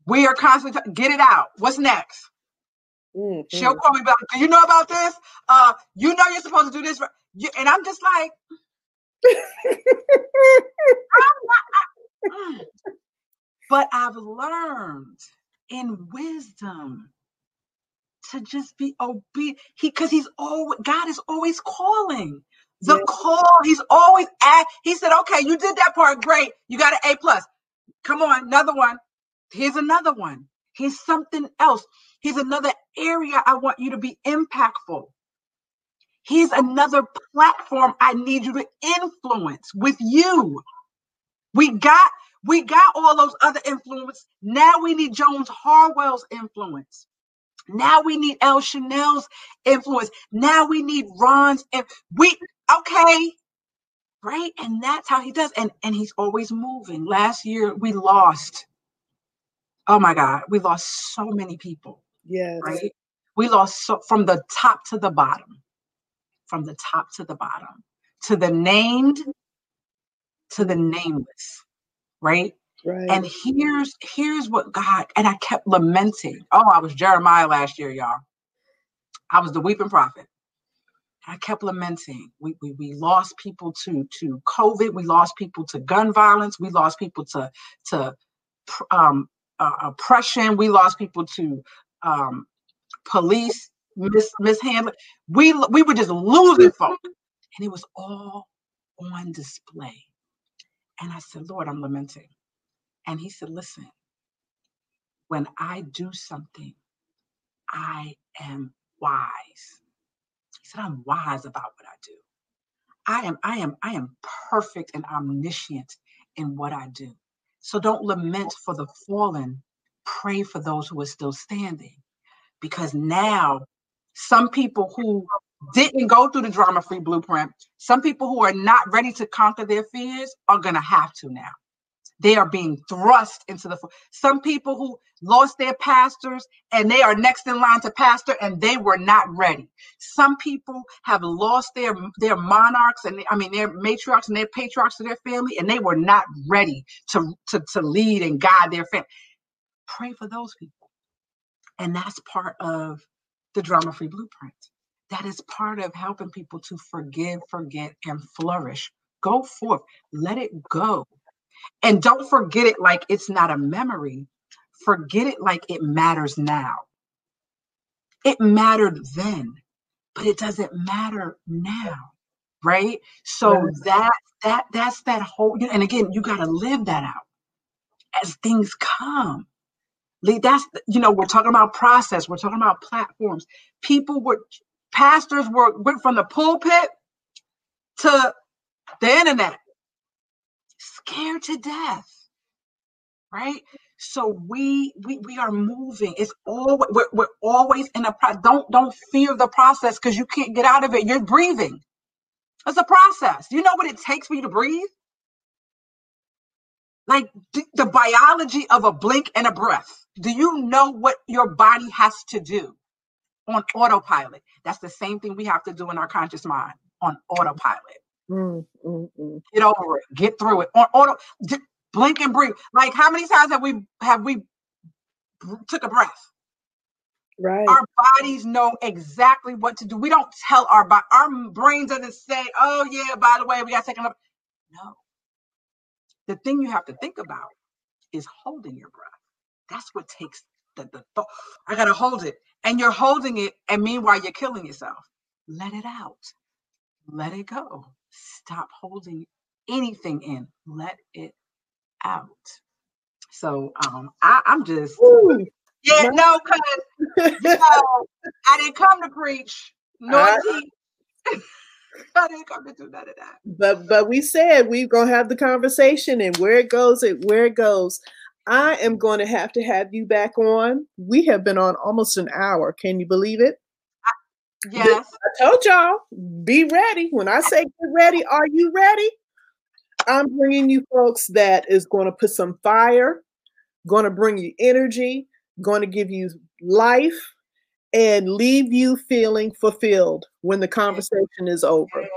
We are constantly t- get it out. What's next? Mm-hmm. She'll call me back. Do you know about this? Uh, you know you're supposed to do this, you, and I'm just like, I'm not, I, mm. but I've learned in wisdom to just be obedient. He because he's always God is always calling. The yeah. call, he's always at. He said, "Okay, you did that part, great. You got an A plus. Come on, another one. Here's another one. Here's something else. Here's another area I want you to be impactful. Here's another platform I need you to influence with you. We got we got all those other influence. Now we need Jones Harwell's influence. Now we need L. Chanel's influence. Now we need Ron's and we okay. Right? And that's how he does. And and he's always moving. Last year we lost oh my God, we lost so many people. Yes. Right? We lost so from the top to the bottom, from the top to the bottom, to the named, to the nameless, right? Right. And here's here's what God and I kept lamenting. Oh, I was Jeremiah last year, y'all. I was the weeping prophet. I kept lamenting. We, we we lost people to to COVID. We lost people to gun violence. We lost people to to um, uh, oppression. We lost people to um, police mis- mishandling. We we were just losing folk, and it was all on display. And I said, Lord, I'm lamenting. And He said, Listen, when I do something, I am wise. He said, I'm wise about what I do. I am, I am, I am perfect and omniscient in what I do. So don't lament for the fallen, pray for those who are still standing. Because now, some people who didn't go through the drama free blueprint, some people who are not ready to conquer their fears are going to have to now. They are being thrust into the. Some people who lost their pastors and they are next in line to pastor and they were not ready. Some people have lost their their monarchs and I mean their matriarchs and their patriarchs to their family and they were not ready to to, to lead and guide their family. Pray for those people, and that's part of the drama free blueprint. That is part of helping people to forgive, forget, and flourish. Go forth, let it go and don't forget it like it's not a memory. Forget it like it matters now. It mattered then, but it doesn't matter now. Right? So that that that's that whole and again, you got to live that out as things come. That's you know, we're talking about process, we're talking about platforms. People were pastors were went from the pulpit to the internet scared to death right? So we we we are moving. It's all we're, we're always in a pro- don't don't fear the process because you can't get out of it. You're breathing. It's a process. You know what it takes for you to breathe? Like the, the biology of a blink and a breath. Do you know what your body has to do on autopilot? That's the same thing we have to do in our conscious mind on autopilot Mm, mm, mm. Get over it. Get through it. On auto, blink and breathe. Like how many times have we have we took a breath? Right. Our bodies know exactly what to do. We don't tell our body. Our brain doesn't say, "Oh yeah, by the way, we got to take another." No. The thing you have to think about is holding your breath. That's what takes the, the thought. I gotta hold it. And you're holding it, and meanwhile you're killing yourself. Let it out. Let it go. Stop holding anything in. Let it out. So um I, I'm just Ooh. yeah, no, <laughs> because you know, I didn't come to preach nor teach. <laughs> I didn't come to do none of that. But but we said we're gonna have the conversation and where it goes, it where it goes. I am going to have to have you back on. We have been on almost an hour. Can you believe it? Yes. I told y'all, be ready. When I say get ready, are you ready? I'm bringing you folks that is going to put some fire, going to bring you energy, going to give you life, and leave you feeling fulfilled when the conversation is over.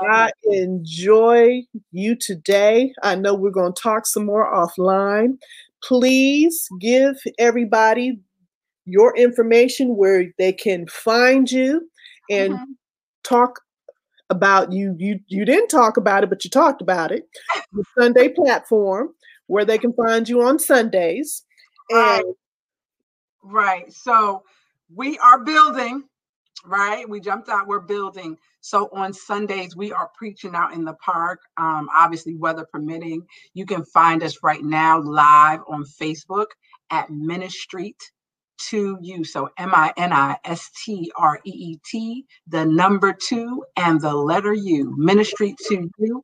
I enjoy you today. I know we're going to talk some more offline. Please give everybody your information where they can find you and mm-hmm. talk about you you you didn't talk about it but you talked about it the sunday platform where they can find you on sundays and right. right so we are building right? We jumped out we're building. So on sundays we are preaching out in the park um, obviously weather permitting. You can find us right now live on facebook at ministreet to you. So M I N I S T R E E T, the number two, and the letter U, Ministry to You.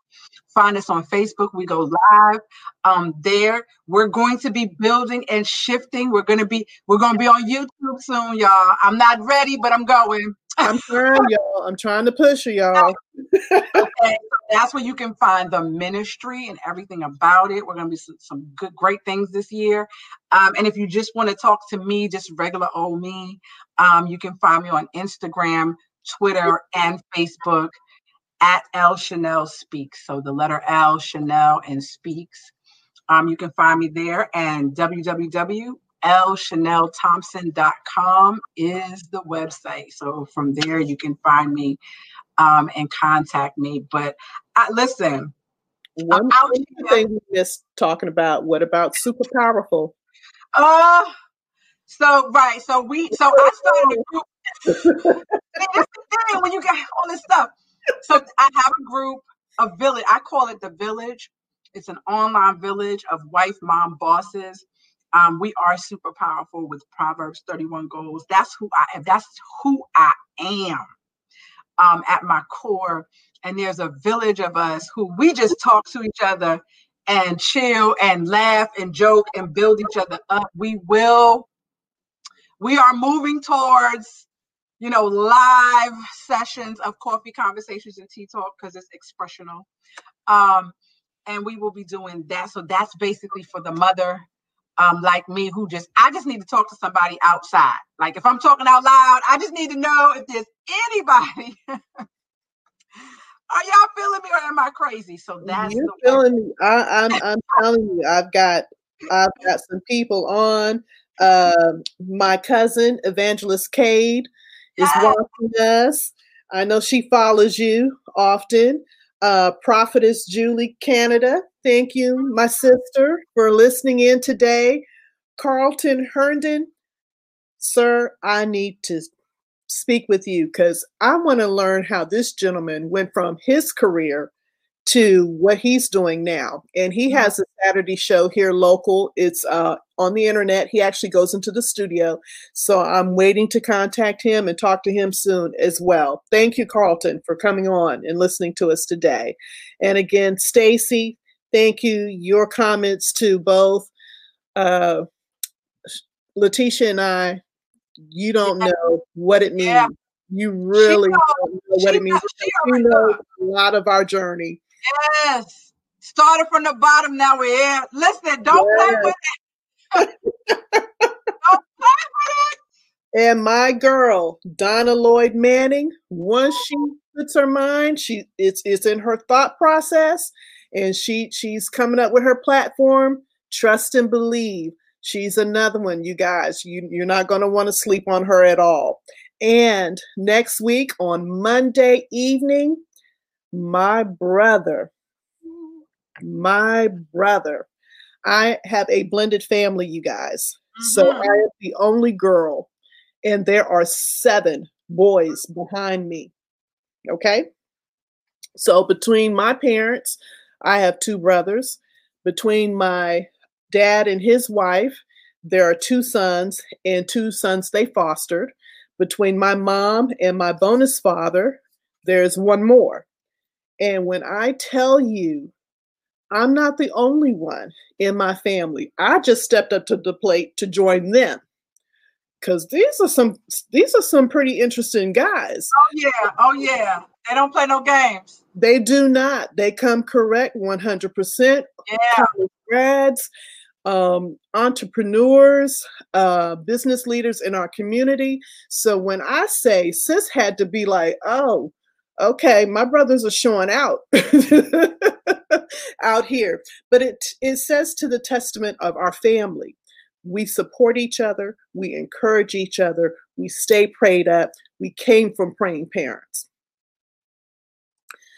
Find us on Facebook. We go live um, there. We're going to be building and shifting. We're going to be we're going to be on YouTube soon, y'all. I'm not ready, but I'm going. I'm trying, y'all. I'm trying to push you, y'all. <laughs> okay, that's where you can find the ministry and everything about it. We're going to be some, some, good, great things this year. Um, and if you just want to talk to me, just regular old me, um, you can find me on Instagram, Twitter, and Facebook at L Chanel Speaks. So the letter L, Chanel, and Speaks. Um, you can find me there and www lchanelthompson.com is the website. So from there, you can find me um, and contact me. But I, listen, one thing we missed talking about. What about super powerful? Uh, so right. So we. So I started a group. <laughs> It's the thing when you get all this stuff. So I have a group, a village. I call it the village. It's an online village of wife, mom, bosses um, we are super powerful with Proverbs 31 goals. That's who I am. That's who I am um, at my core. And there's a village of us who we just talk to each other and chill and laugh and joke and build each other up. We will, we are moving towards, you know, live sessions of coffee conversations and tea talk because it's expressional. Um, and we will be doing that. So that's basically for the mother um, like me who just I just need to talk to somebody outside. Like if I'm talking out loud, I just need to know if there's anybody. <laughs> Are y'all feeling me or am I crazy? So that's you're feeling me. I, I'm I'm telling you, I've got I've got some people on. Uh, my cousin Evangelist Cade is yes. watching us. I know she follows you often. Uh, Prophetess Julie Canada Thank you, my sister, for listening in today. Carlton Herndon, sir, I need to speak with you because I want to learn how this gentleman went from his career to what he's doing now. And he has a Saturday show here local. It's uh, on the internet. He actually goes into the studio. So I'm waiting to contact him and talk to him soon as well. Thank you, Carlton, for coming on and listening to us today. And again, Stacy, thank you. Your comments to both uh, Letitia and I, you don't know what it means. Yeah. You really don't know what it means. You know a lot of our journey. Yes. Started from the bottom, now we're here. Listen, don't yes. play with it. <laughs> don't play with it. And my girl, Donna Lloyd Manning, once she oh. puts her mind, she it's it's in her thought process and she she's coming up with her platform. Trust and believe. She's another one, you guys. You, you're not going to want to sleep on her at all. And next week on Monday evening, my brother, my brother, I have a blended family, you guys. So mm-hmm. I am the only girl, and there are seven boys behind me. Okay. So between my parents, I have two brothers. Between my dad and his wife, there are two sons and two sons they fostered. Between my mom and my bonus father, there's one more. And when I tell you, I'm not the only one in my family. I just stepped up to the plate to join them because these are some these are some pretty interesting guys. Oh yeah, oh yeah. They don't play no games. They do not. They come correct 100%. Yeah. Grads, um, entrepreneurs, uh, business leaders in our community. So when I say sis had to be like, oh, okay, my brothers are showing out <laughs> out here. But it it says to the testament of our family. We support each other, we encourage each other, we stay prayed up. We came from praying parents.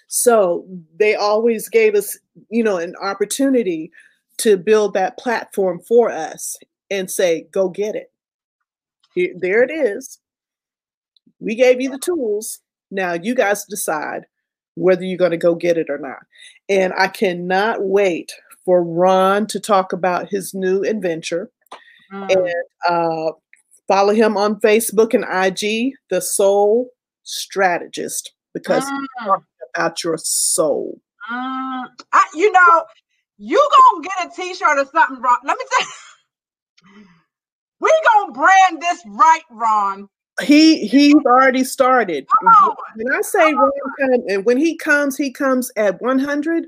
So they always gave us, you know, an opportunity to build that platform for us and say, go get it. Here, there it is. We gave you the tools. Now you guys decide whether you're going to go get it or not. And I cannot wait for Ron to talk about his new adventure. Mm. And uh, follow him on Facebook and IG, The Soul Strategist, because mm about your soul? Mm, I, you know, you gonna get a t-shirt or something, Ron. Let me tell you, <laughs> we gonna brand this right, Ron. He he's already started. When I say Ron and when he comes, he comes at 100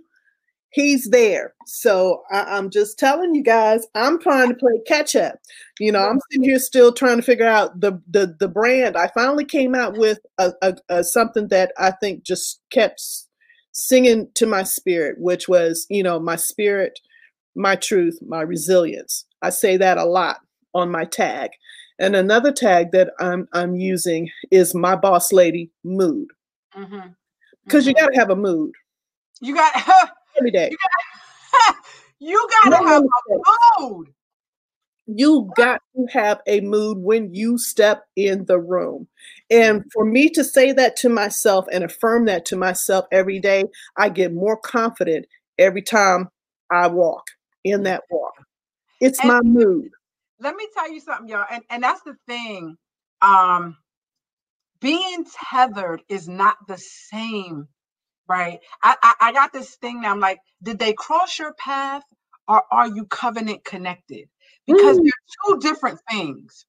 he's there. So I, am just telling you guys, I'm trying to play catch up. You know, I'm sitting here still trying to figure out the the, the brand. I finally came out with a, a, a something that I think just kept singing to my spirit, which was, you know, my spirit, my truth, my resilience. I say that a lot on my tag. And another tag that I'm I'm using is my boss lady mood. Because mm-hmm. mm-hmm. you got to have a mood. You got <laughs> every day. You got <laughs> to have a mood. You got to have a mood when you step in the room. And mm-hmm. for me to say that to myself and affirm that to myself every day, I get more confident every time I walk in that walk. It's and my mood. Let me tell you something, y'all. And, and that's the thing. Um, being tethered is not the same right? I, I, I got this thing now. I'm like, did they cross your path or are you covenant connected? Because mm. they're two different things.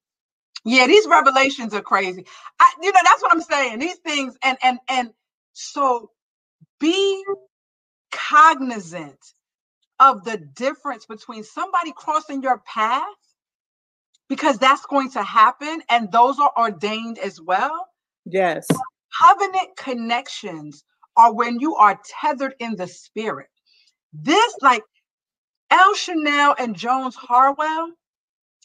Yeah, these revelations are crazy. I, you know, that's what I'm saying. These things, and and and so be cognizant of the difference between somebody crossing your path because that's going to happen and those are ordained as well. Yes. Covenant connections are when you are tethered in the spirit. This, like L. Chanel and Jones Harwell,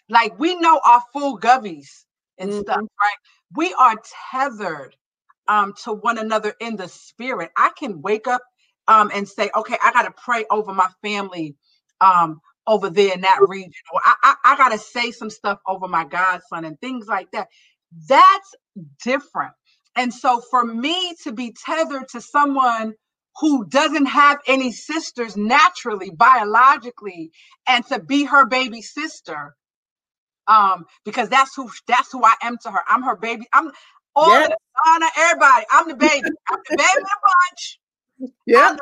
like we know our full govies and mm-hmm. stuff, right? We are tethered um, to one another in the spirit. I can wake up um, and say, okay, I got to pray over my family um, over there in that region, or I, I, I got to say some stuff over my godson and things like that. That's different. And so for me to be tethered to someone who doesn't have any sisters naturally, biologically, and to be her baby sister, um, because that's who that's who I am to her. I'm her baby. I'm all yes. the honor, everybody. I'm the baby. I'm the baby of the bunch. Yeah. I'm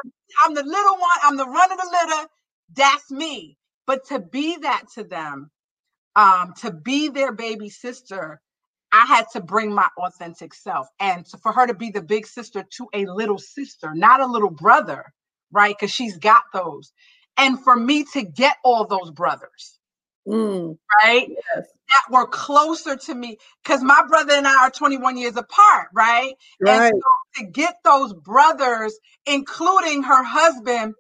I'm the little one. I'm the run of the litter. That's me. But to be that to them, um, to be their baby sister, I had to bring my authentic self. And for her to be the big sister to a little sister, not a little brother, right? Because she's got those. And for me to get all those brothers, mm. right? Yes. That were closer to me. Because my brother and I are 21 years apart, right? Right. And so to get those brothers, including her husband,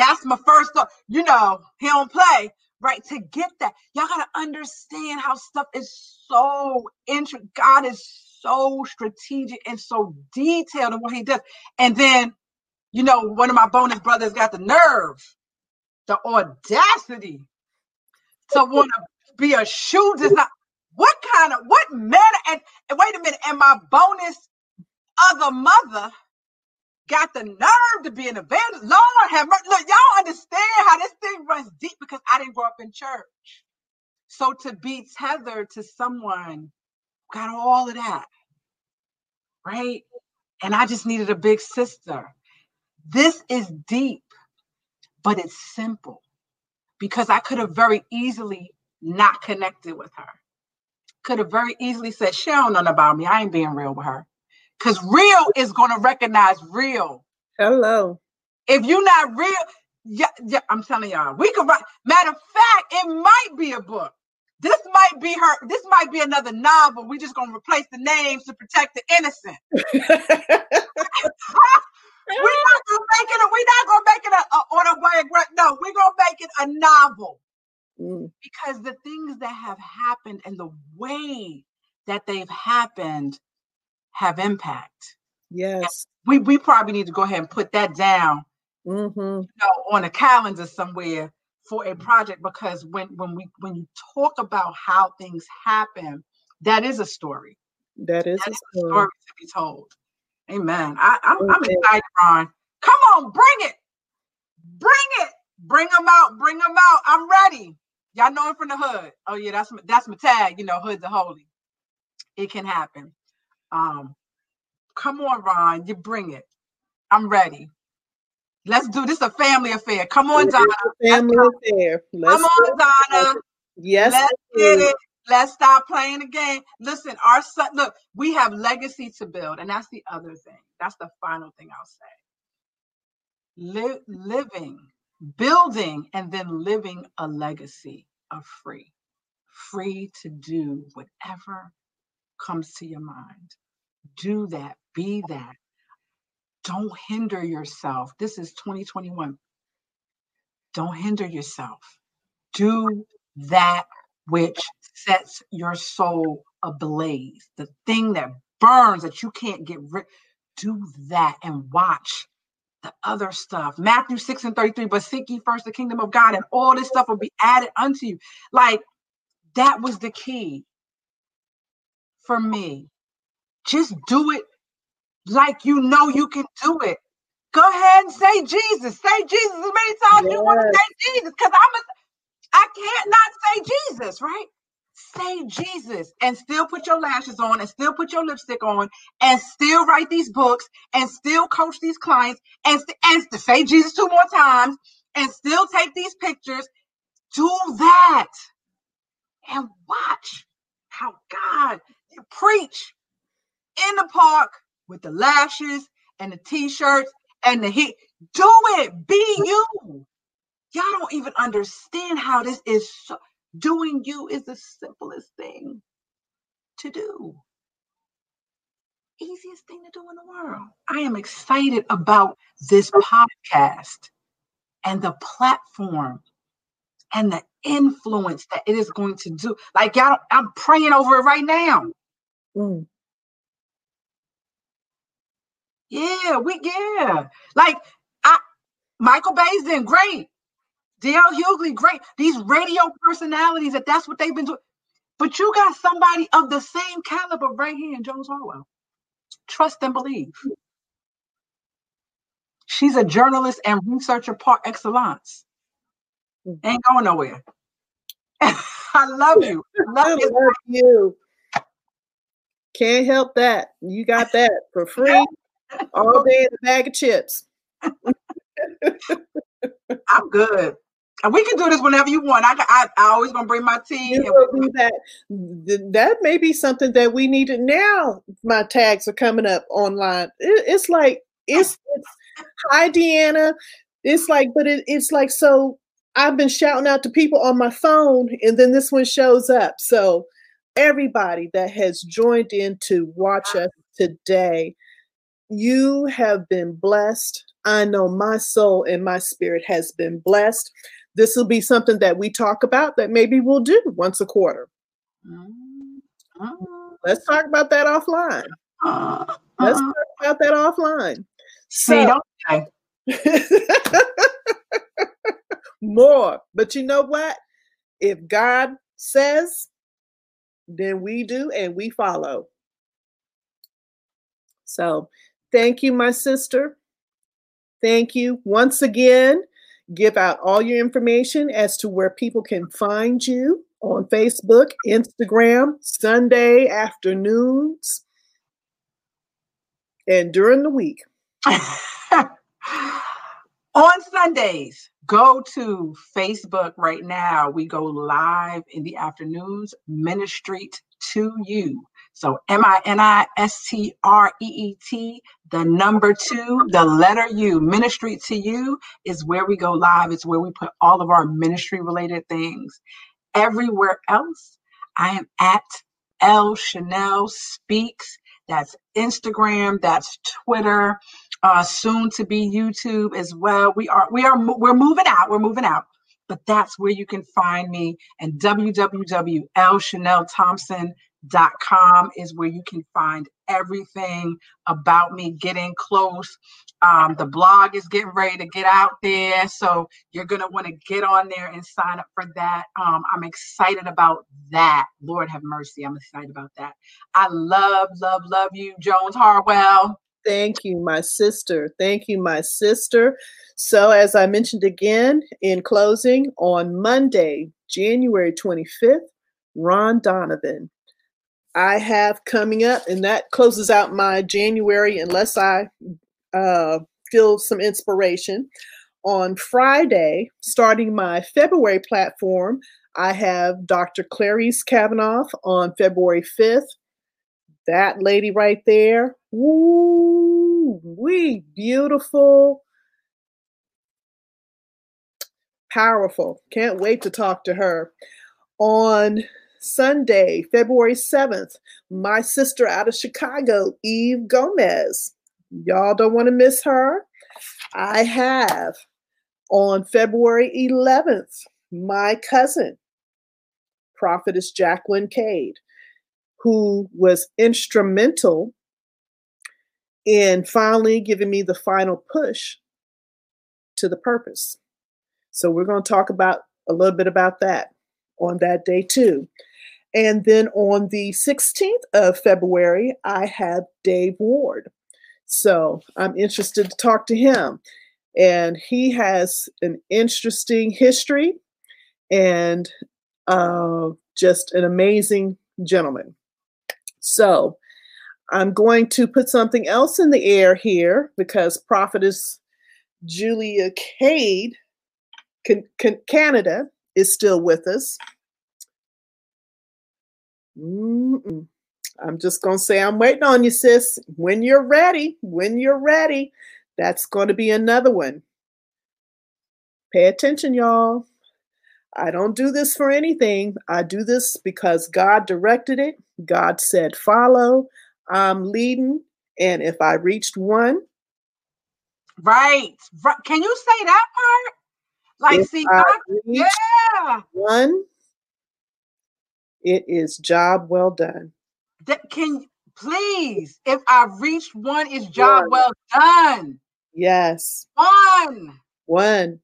that's my first thought. You know, he don't play right? To get that, y'all got to understand how stuff is so interesting. God is so strategic and so detailed in what he does. And then, you know, one of my bonus brothers got the nerve, the audacity to want to be a shoe designer. What kind of what manner? And, and wait a minute, and my bonus other mother got the nerve to be an evangelist. Lord have mercy. Look, y'all understand how this thing runs deep because I didn't grow up in church. So to be tethered to someone got all of that, right? And I just needed a big sister. This is deep, but it's simple because I could have very easily not connected with her. Could have very easily said, she don't know about me. I ain't being real with her. Because real is going to recognize real. Hello. If you're not real, yeah, yeah, I'm telling y'all, we could write. Matter of fact, it might be a book. This might be her. This might be another novel. We're just gonna replace the names to protect the innocent. <laughs> we're not gonna make it. A, we're not gonna make it a, a autobiography. No, we're gonna make it a novel mm. because the things that have happened and the way that they've happened have impact. Yes, we we probably need to go ahead and put that down. Mm-hmm. You know, on a calendar somewhere for a project because when when we when you talk about how things happen, that is a story. That is, that a, story. a, story. to be told. Amen. I, am I'm, I'm excited, Ron. Come on, bring it, bring it, bring them out, bring them out. I'm ready. Y'all know him from the hood. Oh yeah, that's that's my tag. You know, hood's a holy. It can happen. Um, come on, Ron, you bring it. I'm ready. Let's do this a family affair. Come on, Donna. family affair. Let's Come on, Donna. Yes. Let's get it. Let's stop playing the game. Listen, our son, look, we have legacy to build, and that's the other thing. That's the final thing I'll say. Li- living, building, and then living a legacy of free, free to do whatever comes to your mind. Do that, be that, don't hinder yourself. This is 2021. Don't hinder yourself. Do that which sets your soul ablaze, the thing that burns that you can't get rid. Do that and watch the other stuff. Matthew 6 and 33, but seek ye first the kingdom of God, and all this stuff will be added unto you. Like that was the key for me. Just do it like you know you can do it. Go ahead and say Jesus. Say Jesus as many times yes. you want to say Jesus. Because I'm a I can't not say Jesus, right? Say Jesus and still put your lashes on and still put your lipstick on and still write these books and still coach these clients and, and say Jesus two more times and still take these pictures. Do that and watch how God you preach in the park with the lashes and the t-shirts and the heat. Do it. Be you. Y'all don't even understand how this is. So, doing you is the simplest thing to do. Easiest thing to do in the world. I am excited about this podcast and the platform and the influence that it is going to do. Like y'all, I'm praying over it right now. Mm. Yeah, we yeah. Like I Michael Baisden, great. D.L. Hughley, great. These radio personalities that that's what they've been doing. But you got somebody of the same caliber right here in Jones Harwell. Trust and believe. She's a journalist and researcher par excellence. Mm-hmm. Ain't going nowhere. <laughs> I love you. <laughs> I love, I love you. Can't help that. You got that for free all day in a bag of chips. I'm good. And we can do this whenever you want. I, I, I always gonna bring my tea. that that may be something that we need to now. My tags are coming up online. It, it's like it's, it's hi Deanna. It's like, but it, it's like so. I've been shouting out to people on my phone, and then this one shows up. So everybody that has joined in to watch us today, you have been blessed. I know my soul and my spirit has been blessed. This will be something that we talk about that maybe we'll do once a quarter. Mm-hmm. Let's talk about that offline. Uh-huh. Let's talk about that offline. See, So, <laughs> more. But you know what? If God says, then we do and we follow. So thank you, my sister. Thank you once again. Give out all your information as to where people can find you on Facebook, Instagram, Sunday afternoons, and during the week. <laughs> on Sundays, go to Facebook right now. We go live in the afternoons, Ministry to You. So M I N I S T R E E T, the number two, the letter U, Ministry to You is where we go live. It's where we put all of our ministry related things. Everywhere else, I am at L Chanel Speaks. That's Instagram, that's Twitter, uh, soon to be YouTube as well. We are we are we're moving out. We're moving out. But that's where you can find me. And www.lchanelthompson.com dot com is where you can find everything about me getting close. Um, the blog is getting ready to get out there so you're going to want to get on there and sign up for that. Um, i'm excited about that. Lord have mercy i'm excited about that. I love love love you jones harwell. Thank you my sister. Thank you my sister. So as i mentioned again in closing on monday january 25th ron donovan I have coming up, and that closes out my January unless I uh, feel some inspiration. On Friday, starting my February platform, I have Dr. Clarice Kavanaugh on February 5th. That lady right there, woo, we beautiful, powerful. Can't wait to talk to her. On Sunday, February 7th, my sister out of Chicago, Eve Gomez. Y'all don't want to miss her. I have on February 11th, my cousin, prophetess Jacqueline Cade, who was instrumental in finally giving me the final push to the purpose. So we're going to talk about a little bit about that on that day too. And then on the 16th of February, I have Dave Ward. So I'm interested to talk to him. And he has an interesting history and uh, just an amazing gentleman. So I'm going to put something else in the air here because Prophetess Julia Cade, can, can, Canada, is still with us. Mm-mm. I'm just going to say, I'm waiting on you, sis. When you're ready, when you're ready, that's going to be another one. Pay attention, y'all. I don't do this for anything. I do this because God directed it. God said, follow. I'm leading. And if I reached one. Right. right. Can you say that part? Like, see, God, yeah. One, it is job well done. That can please, if I reach one, it's job one. well done. Yes. One. One.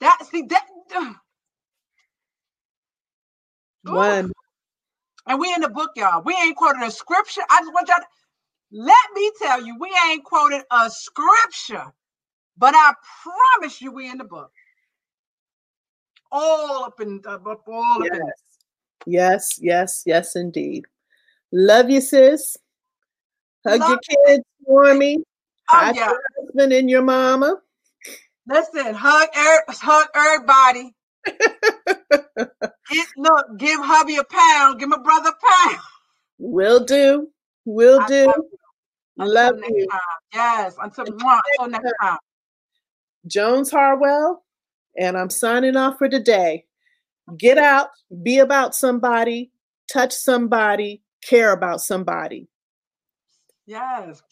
That see that. Uh, one. And we in the book, y'all. We ain't quoted a scripture. I just want y'all to let me tell you, we ain't quoted a scripture, but I promise you, we in the book. All up in the book, all yes. up in Yes, yes, yes, indeed. Love you, sis. Hug Love your kids for me. Oh, Hug yeah. your husband and your mama. Listen, hug er- hug everybody. <laughs> Get, look, give hubby a pound. Give my brother a pound. Will do. Will I do. Love you. Love you. Time. Yes. Until, until next time. Jones Harwell, and I'm signing off for today. Get out, be about somebody, touch somebody, care about somebody. Yes.